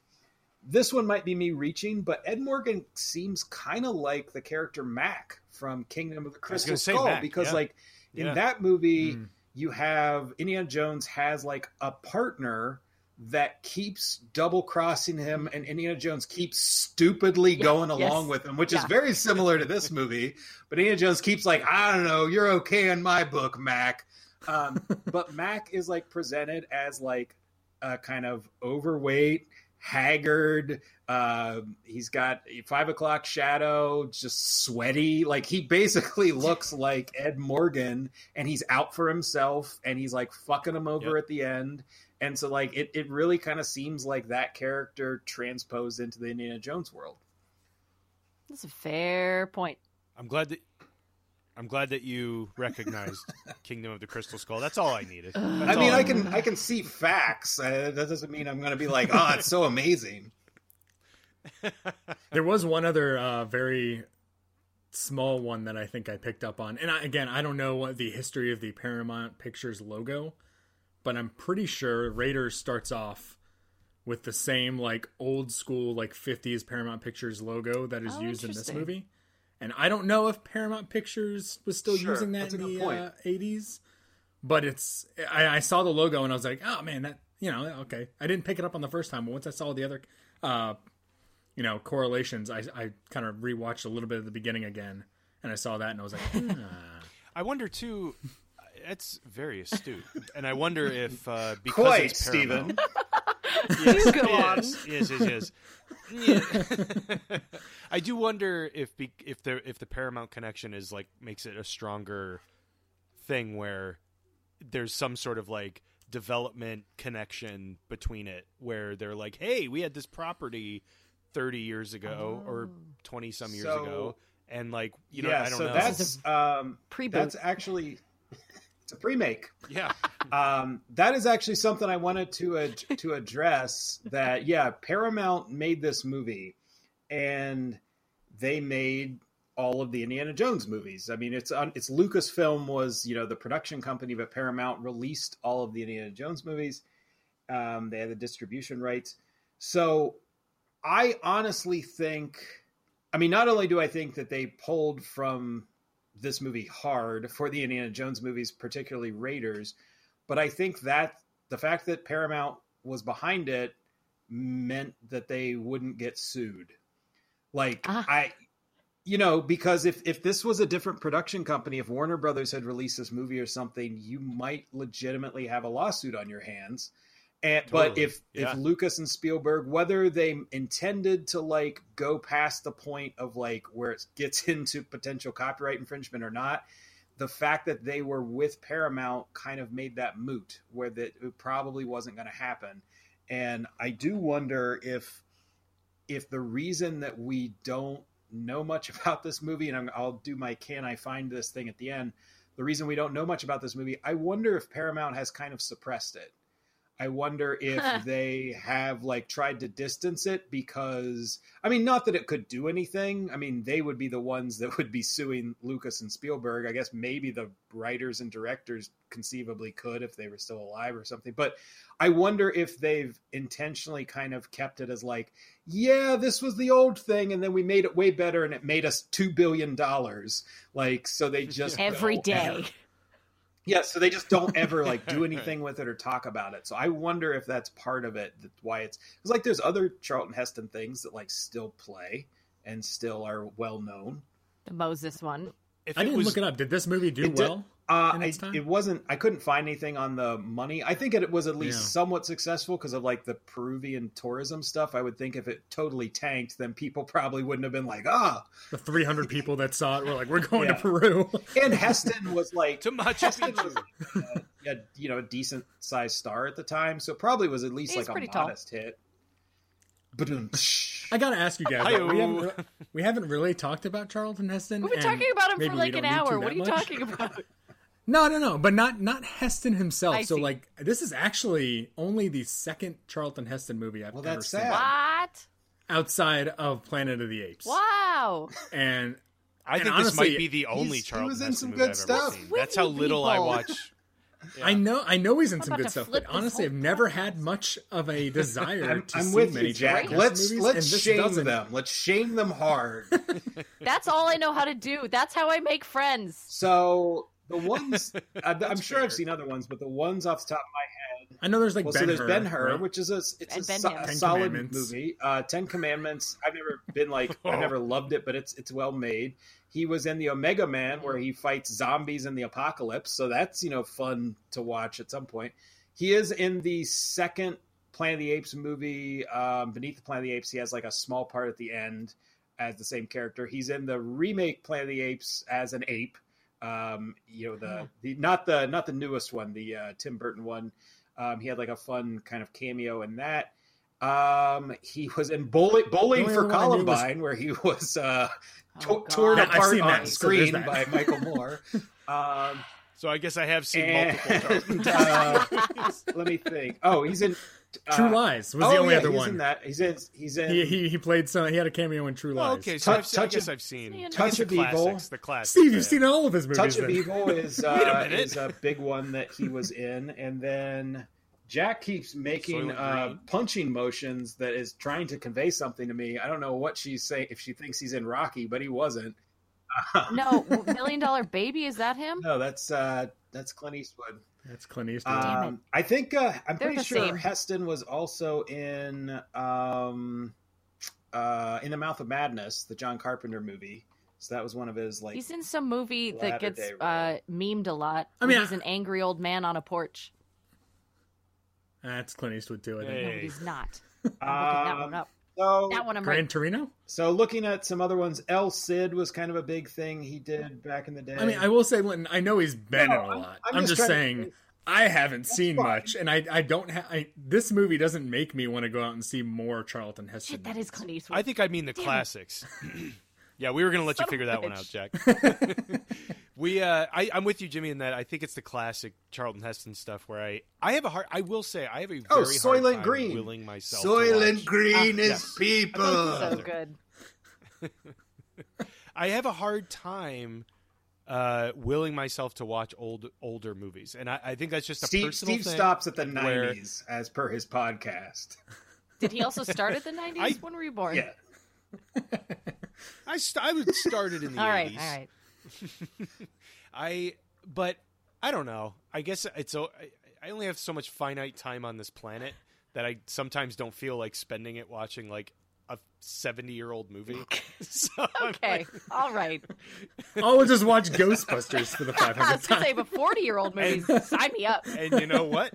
This one might be me reaching, but Ed Morgan seems kind of like the character Mac from Kingdom of the Crystal Skull Mac, because yeah. like in Yeah. that movie Mm. you have Indiana Jones has like a partner that keeps double crossing him and Indiana Jones keeps stupidly Yeah, going yes. along with him, which is very similar to this movie. But Indiana Jones keeps like, I don't know, you're okay in my book, Mac. Um, but Mac is like presented as like a kind of overweight, haggard. Uh, he's got five o'clock shadow, just sweaty. Like he basically looks like Ed Morgan, and he's out for himself, and he's like fucking him over Yep. at the end. And so, like, it, it really kind of seems like that character transposed into the Indiana Jones world. That's a fair point. I'm glad that I'm glad that you recognized Kingdom of the Crystal Skull. That's all I needed. That's I mean, all I can I can see facts. Uh, that doesn't mean I'm going to be like, oh, it's so amazing. There was one other uh, very small one that I think I picked up on, and I, again, I don't know what the history of the Paramount Pictures logo, but I'm pretty sure Raiders starts off with the same like old school like 50s Paramount Pictures logo that is Oh, used in this movie. and I don't know if Paramount Pictures was still Sure, using that in the uh, 80s. But it's I, I saw the logo and I was like, oh man, that you know okay. I didn't pick it up on the first time, but once I saw the other, uh, you know, correlations, I I kind of rewatched a little bit at the beginning again, and I saw that and I was like, ah. I wonder too. It's very astute, and I wonder if uh, because Quite, it's Paramount, You go on. yes, yes, yes, yes. Yeah. I do wonder if be, if the if the Paramount connection is like makes it a stronger thing where there's some sort of like development connection between it where they're like, hey, we had this property thirty years ago or twenty some years So- ago, and like you know, yeah, I don't so know. that's um, Pre-boot. that's actually it's a pre-make. yeah, Um, that is actually something I wanted to ad- to address. That yeah, Paramount made this movie, and they made all of the Indiana Jones movies. I mean, it's on it's Lucasfilm was you know the production company, but Paramount released all of the Indiana Jones movies. Um, they had the distribution rights, so I honestly think. I mean, not only do I think that they pulled from this movie hard for the Indiana Jones movies, particularly Raiders, but I think that the fact that Paramount was behind it meant that they wouldn't get sued. Like Ah. I you know, because if if this was a different production company, if Warner Brothers had released this movie or something, you might legitimately have a lawsuit on your hands. And but if Yeah. if Lucas and Spielberg, whether they intended to like go past the point of like where it gets into potential copyright infringement or not, the fact that they were with Paramount kind of made that moot, where that it probably wasn't going to happen. And I do wonder if if the reason that we don't know much about this movie, and I'm, I'll do my can I find this thing at the end. The reason we don't know much about this movie, I wonder if Paramount has kind of suppressed it. I wonder if they have like tried to distance it because I mean not that it could do anything. I mean they would be the ones that would be suing Lucas and Spielberg. I guess maybe the writers and directors conceivably could if they were still alive or something. But I wonder if they've intentionally kind of kept it as like, yeah, this was the old thing and then we made it way better and it made us 2 billion dollars. Like so they just every day. don't day. Ever- yeah, so they just don't ever like do anything with it or talk about it. So I wonder if that's part of it. That's why it's because like there's other Charlton Heston things that like still play and still are well known. The Moses one. if I didn't was, look it up. Did this movie do It did- well? Uh, I, it wasn't. I couldn't find anything on the money. I think it was at least Yeah. somewhat successful because of like the Peruvian tourism stuff. I would think if it totally tanked, then people probably wouldn't have been like, ah. The 300 people that saw it were like, "We're going Yeah. to Peru." And Heston was like, to much. Heston Picchu. was like, a, a, you know a decent sized star at the time, so it probably was at least He's like a pretty tall. modest hit. I gotta ask you guys. though, we, haven't, we haven't really talked about Charlton Heston. We've been talking about him for like an hour. What are you much. talking about? No, no, no, but not not Heston himself. I so see. like, this is actually only the second Charlton Heston movie I've Well, ever that's seen sad. what? outside of Planet of the Apes. Wow. And I And think honestly, this might be the only he's- he Charlton was in Heston some movie good I've stuff. ever seen. With That's how you little I watch. Yeah. I know I know he's in I'm some good stuff, but honestly, I've never had much of a desire I'm, to I'm see with many you, Jack. Charlton Let's movies, let's shame doesn't- them. Let's shame them hard. That's all I know how to do. That's how I make friends. so the ones I, I'm That's sure I've seen other ones, but the ones off the top of my head. I know there's like well, Ben so there's Ben Hur, right? which is a it's And a, so- a solid movie. Uh, Ten Commandments. I've never been like I've never loved it, but it's it's well made. He was in the Omega Man where he fights zombies in the apocalypse, so that's you know fun to watch at some point. He is in the second Planet of the Apes movie, um, Beneath the Planet of the Apes. He has like a small part at the end as the same character. He's in the remake Planet of the Apes as an ape. Um, you know the the not the not the newest one, the uh, Tim Burton one. Um, he had like a fun kind of cameo in that. Um, he was in Bowling, Bowling for other one I knew was- Columbine, where he was uh, Oh, to- torn Yeah, apart on that, so screen that. by Michael Moore. Um, So I guess I have seen multiple and Charlton uh, let me think. Oh, he's in uh, True Lies was oh, the only yeah, other he's one. in that. He's in. He's in. He, he he played some. He had a cameo in True Lies. Well, okay, so Touch- I've, seen- I Touch guess of- I've seen Touch guess the Evil. classics. The classics. Steve, you've yeah. seen all of his movies. Touch of then. Evil is Wait a uh, is a big one that he was in, and then Jack keeps making uh, punching motions that is trying to convey something to me. I don't know what she's saying if she thinks he's in Rocky, but he wasn't. No, Million Dollar Baby, is that him? no, that's uh, that's Clint Eastwood. That's Clint Eastwood. Um, I think uh, I'm They're pretty sure same. Heston was also in um, uh, in the Mouth of Madness, the John Carpenter movie. So that was one of his like. He's in some movie that gets uh, memed a lot. I I mean, mean, he's I- an angry old man on a porch. That's Clint Eastwood too. I think. Hey. No, he's not. I'm looking that one Um, up. So, That one I'm Gran right. Torino. so looking at some other ones, El Cid was kind of a big thing he did back in the day. I mean, I will say, Linton, I know he's been No, in a I'm- lot. I'm I'm, just just, trying to- saying, I haven't seen fine. much, and I, I don't have. This movie doesn't make me want to go out and see more Charlton Heston. Shit, that is Clint Eastwood. I think I mean the Damn classics. yeah, we were gonna let Son you figure of a that one out. Jack. we, uh, I, I'm with you, Jimmy, in that I think it's the classic Charlton Heston stuff where I, I have a hard, I will say, I have a very Oh, hard Soylent time Green. willing myself. to Soylent watch- Green is yes. people. so good. I have a hard time uh, willing myself to watch old older movies, and I, I think that's just a Steve, personal Steve thing. stops at the where- 90s, as per his podcast. Did he also start at the 90s? I- when were you born? Yeah. I, st- I would started in the All right, 80s. all right. I but I don't know. I guess it's o- I, I only have so much finite time on this planet that I sometimes don't feel like spending it watching like a 70 year old movie. so Okay, like- all right. Oh, we'll just watch Ghostbusters for the I 500th was gonna say, time. but forty-year-old movies, sign me up. and you know what?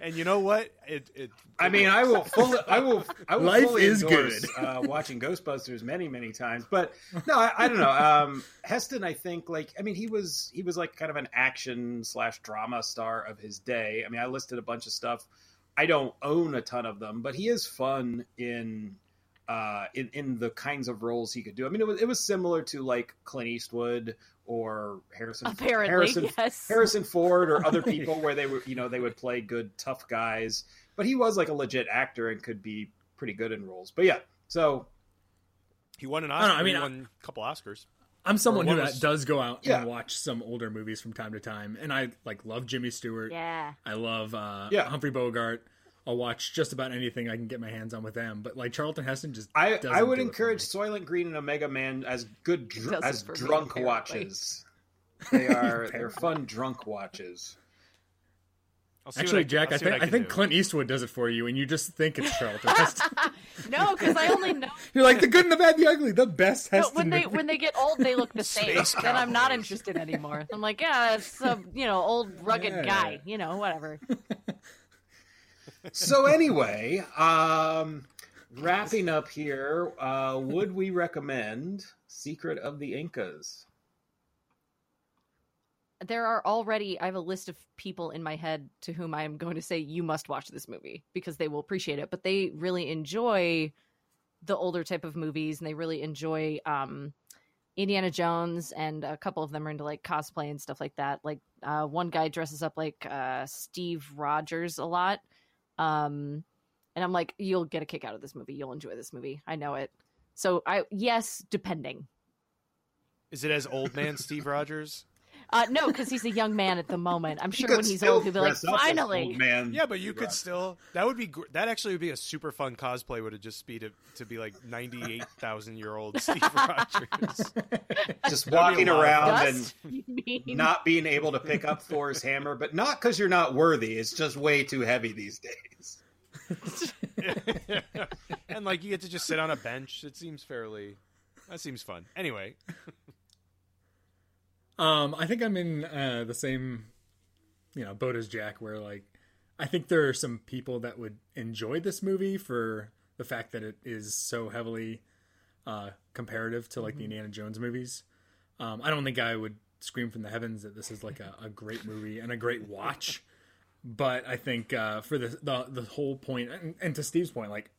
and you know what? It, it I mean, I will fully, I will, I will Life fully is endorse, good. uh, watching Ghostbusters many, many times. But no, I, I don't know. Um, Heston, I think, like, I mean, he was, he was like kind of an action slash drama star of his day. I mean, I listed a bunch of stuff. I don't own a ton of them, but he is fun in, uh, in in the kinds of roles he could do. I mean, it was it was similar to like Clint Eastwood or Harrison Apparently, Harrison yes. Harrison Ford or other people where they were, you know, they would play good tough guys. But he was like a legit actor and could be pretty good in roles. But yeah, so he won an Oscar. don't know, I mean, he won a couple Oscars. I'm someone who was- does go out Yeah. and watch some older movies from time to time, and I like love Jimmy Stewart. Yeah. I love uh, Yeah. Humphrey Bogart. I'll watch just about anything I can get my hands on with them. But like Charlton Heston just I doesn't I would do encourage me. Soylent Green and Omega Man as good dr- as for me, drunk watches. They are they're fun drunk watches. I'll see what Actually, I- Jack, I'll see what think I, can think. Clint Eastwood does it for you, and you just think it's Charlton Heston. No, because I only know. You're like the good and the bad, the ugly, the best But Heston. when they movie. when they get old, they look the same. Space then I'm not interested anymore. I'm like, yeah, it's a you know old rugged Yeah. guy. You know, whatever. So anyway, um, wrapping up here, uh, would we recommend Secret of the Incas? There are already. I have a list of people in my head to whom I am going to say you must watch this movie because they will appreciate it. But they really enjoy the older type of movies, and they really enjoy um, Indiana Jones, and a couple of them are into like cosplay and stuff like that. Like uh, one guy dresses up like uh, Steve Rogers a lot, um, and I'm like, you'll get a kick out of this movie. You'll enjoy this movie. I know it. So I yes, depending. Is it as old man Steve Rogers? Uh, no, because he's a young man at the moment. I'm sure when he's old, he'll be like, dress up as finally. old man. Yeah, but you could still. That would be. gr- That actually would be a super fun cosplay. Would it just be to to be like ninety eight thousand year old Steve Rogers? just walking a lot of around fun. and mean? not being able to pick up Thor's hammer, but not because you're not worthy. It's just way too heavy these days. and like you get to just sit on a bench. It seems fairly. That seems fun. Anyway, Um, I think I'm in uh, the same, you know, boat as Jack, where like I think there are some people that would enjoy this movie for the fact that it is so heavily uh, comparative to like the Indiana Jones movies. Um, I don't think I would scream from the heavens that this is like a, a great movie and a great watch, but I think uh, for the, the the whole point, and, and to Steve's point, like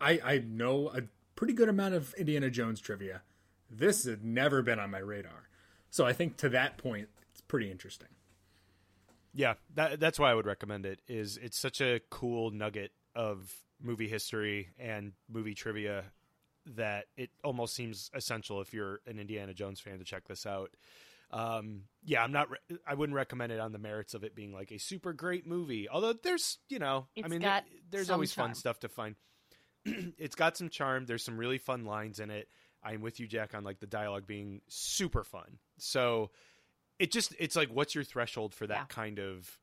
I I know a pretty good amount of Indiana Jones trivia. This had never been on my radar. So I think to that point, it's pretty interesting. yeah, that that's why I would recommend it. Is it's such a cool nugget of movie history and movie trivia that it almost seems essential if you're an Indiana Jones fan to check this out. Um, yeah, I'm not. Re- I wouldn't recommend it on the merits of it being like a super great movie. Although there's, you know, I mean, got there's always charm. fun stuff to find. it's got some charm. There's some really fun lines in it. I'm with you, Jack, on like the dialogue being super fun. So it just it's like, what's your threshold for that Yeah. kind of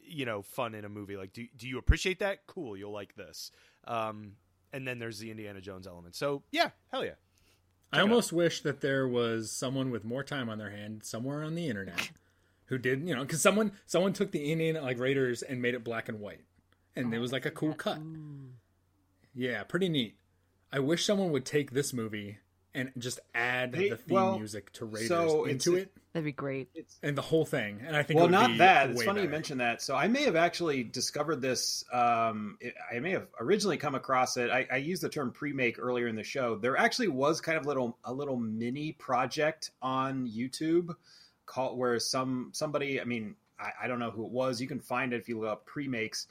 you know fun in a movie? Like, do do you appreciate that? Cool, you'll like this. Um, and then there's the Indiana Jones element. So yeah, hell yeah. I almost wish that there was someone with more time on their hand somewhere on the internet who did, you know, because someone someone took the Indian like Raiders and made it black and white, and it was like a cool cut. Yeah, pretty neat. I wish someone would take this movie and just add They- the theme well, music to Raiders so into it? That'd be great. and the whole thing. And I think, it well would not be that. It's way funny you better. mentioned that. So i may have actually discovered this um, it- i may have originally come across it. I, I used the term pre-make earlier in the show. There actually was kind of little a little mini project on youtube called where some somebody i mean I, I don't know who it was. You can find it if you look up pre-makes.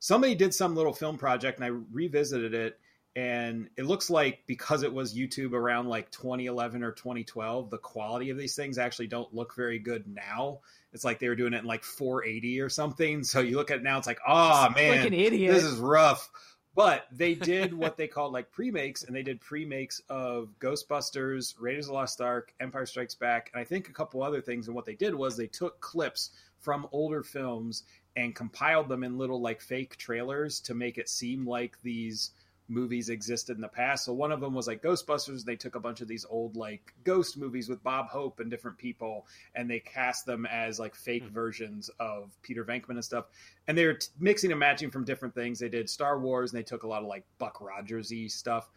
Somebody did some little film project and i revisited it and it looks like because it was youtube around like 2011 or 2012 the quality of these things actually don't look very good now. It's like they were doing it in like 480 or something. So you look at it now it's like oh man like this is rough. But they did what they called like pre-makes and they did pre-makes of ghostbusters raiders of the lost ark empire strikes back and i think a couple other things. And what they did was they took clips from older films and compiled them in little like fake trailers to make it seem like these movies existed in the past. So one of them was like Ghostbusters. They took a bunch of these old like ghost movies with Bob Hope and different people, and they cast them as like fake hmm. versions of Peter Venkman and stuff. And they were t- mixing and matching from different things. They did Star Wars, and they took a lot of like Buck Rogersy stuff.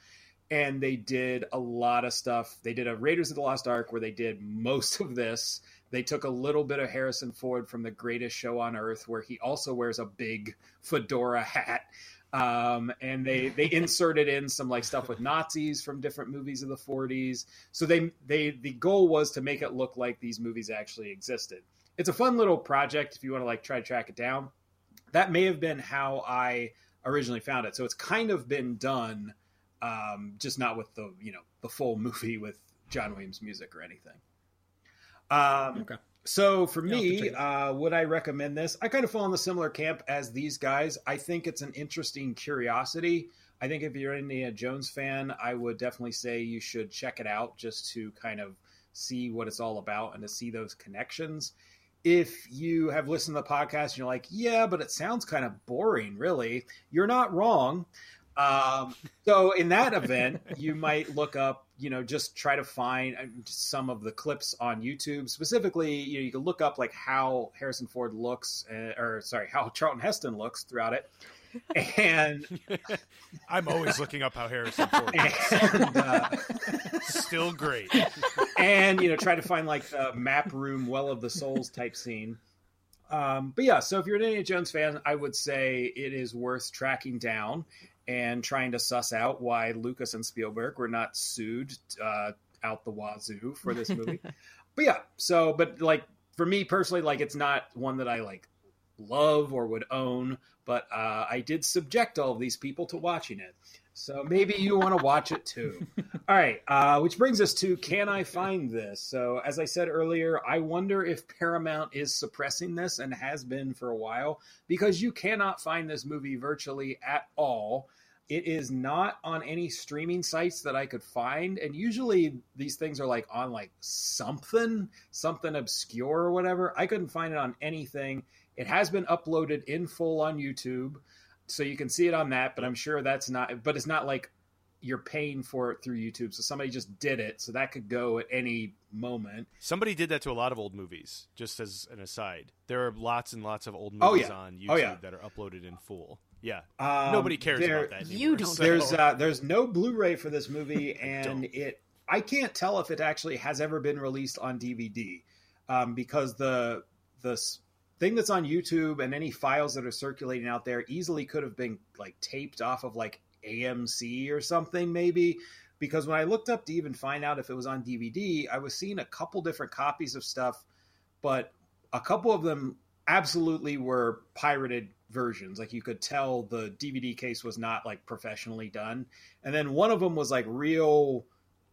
And they did a lot of stuff. They did a Raiders of the Lost Ark where they did most of this. They took a little bit of Harrison Ford from The Greatest Show on Earth, where he also wears a big fedora hat um, and they they inserted in some like stuff with Nazis from different movies of the 40s. So they they the goal was to make it look like these movies actually existed. It's a fun little project if you want to like try to track it down. That may have been how I originally found it. So it's kind of been done, um, just not with the you know the full movie with John Williams music or anything. Um, Okay. So for Yeah, I'll have to me, uh, would I recommend this? I kind of fall in the similar camp as these guys. I think it's an interesting curiosity. I think if you're an Indiana Jones fan, I would definitely say you should check it out just to kind of see what it's all about and to see those connections. If you have listened to the podcast and you're like, yeah, but it sounds kind of boring, really, you're not wrong. Um, so in that event, you might look up, you know, just try to find uh, some of the clips on YouTube. Specifically, you know, you can look up like how Harrison Ford looks, uh, or sorry, how Charlton Heston looks throughout it, and I'm always looking up how Harrison Ford looks. and uh, Still great. and you know try to find like the map room well of the souls type scene um, but yeah so if you're an indiana jones fan i would say it is worth tracking down and trying to suss out why lucas and spielberg were not sued uh, out the wazoo for this movie but yeah so but like for me personally like it's not one that i like love or would own but uh, i did subject all of these people to watching it so maybe you want to watch it too all right, uh, which brings us to can I find this? So, as I said earlier, I wonder if Paramount is suppressing this and has been for a while because you cannot find this movie virtually at all. It is not on any streaming sites that I could find, and usually these things are like on like something, something obscure or whatever. I couldn't find it on anything. It has been uploaded in full on YouTube, so you can see it on that. But I'm sure that's not. But it's not like you're paying for it through YouTube. So somebody just did it. So that could go at any moment. Somebody did that to a lot of old movies. Just as an aside, there are lots and lots of old Oh, movies yeah. on oh, YouTube Oh, yeah. that are uploaded in full. Yeah, Um, nobody cares there- about that. You don't so- There's uh, there's no Blu-ray for this movie, and don't. it I can't tell if it actually has ever been released on DVD um, because the the thing that's on YouTube and any files that are circulating out there easily could have been like taped off of like AMC or something maybe. Because when I looked up to even find out if it was on DVD, I was seeing a couple different copies of stuff, but a couple of them absolutely were pirated versions. Like you could tell the DVD case was not like professionally done. And then one of them was like real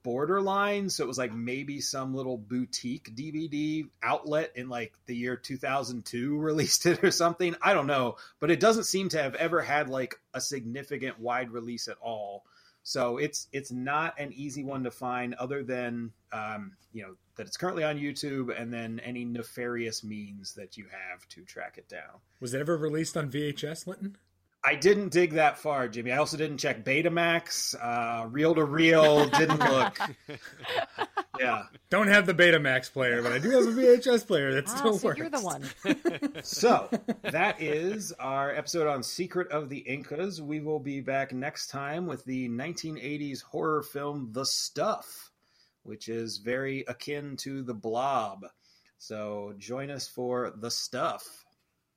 borderline. So it was like maybe some little boutique DVD outlet in like the year 2002 released it or something. I don't know. But it doesn't seem to have ever had like a significant wide release at all. So it's it's not an easy one to find, other than um, you know that it's currently on YouTube, and then any nefarious means that you have to track it down. Was it ever released on VHS, Linton? I didn't dig that far, Jimmy. I also didn't check Betamax, uh, reel to reel. Didn't look. yeah. Don't have the Betamax player, but I do have a VHS player that Ah, still so works. you're the one. So that is our episode on Secret of the Incas. We will be back next time with the 1980s horror film The Stuff, which is very akin to The Blob. So join us for The Stuff.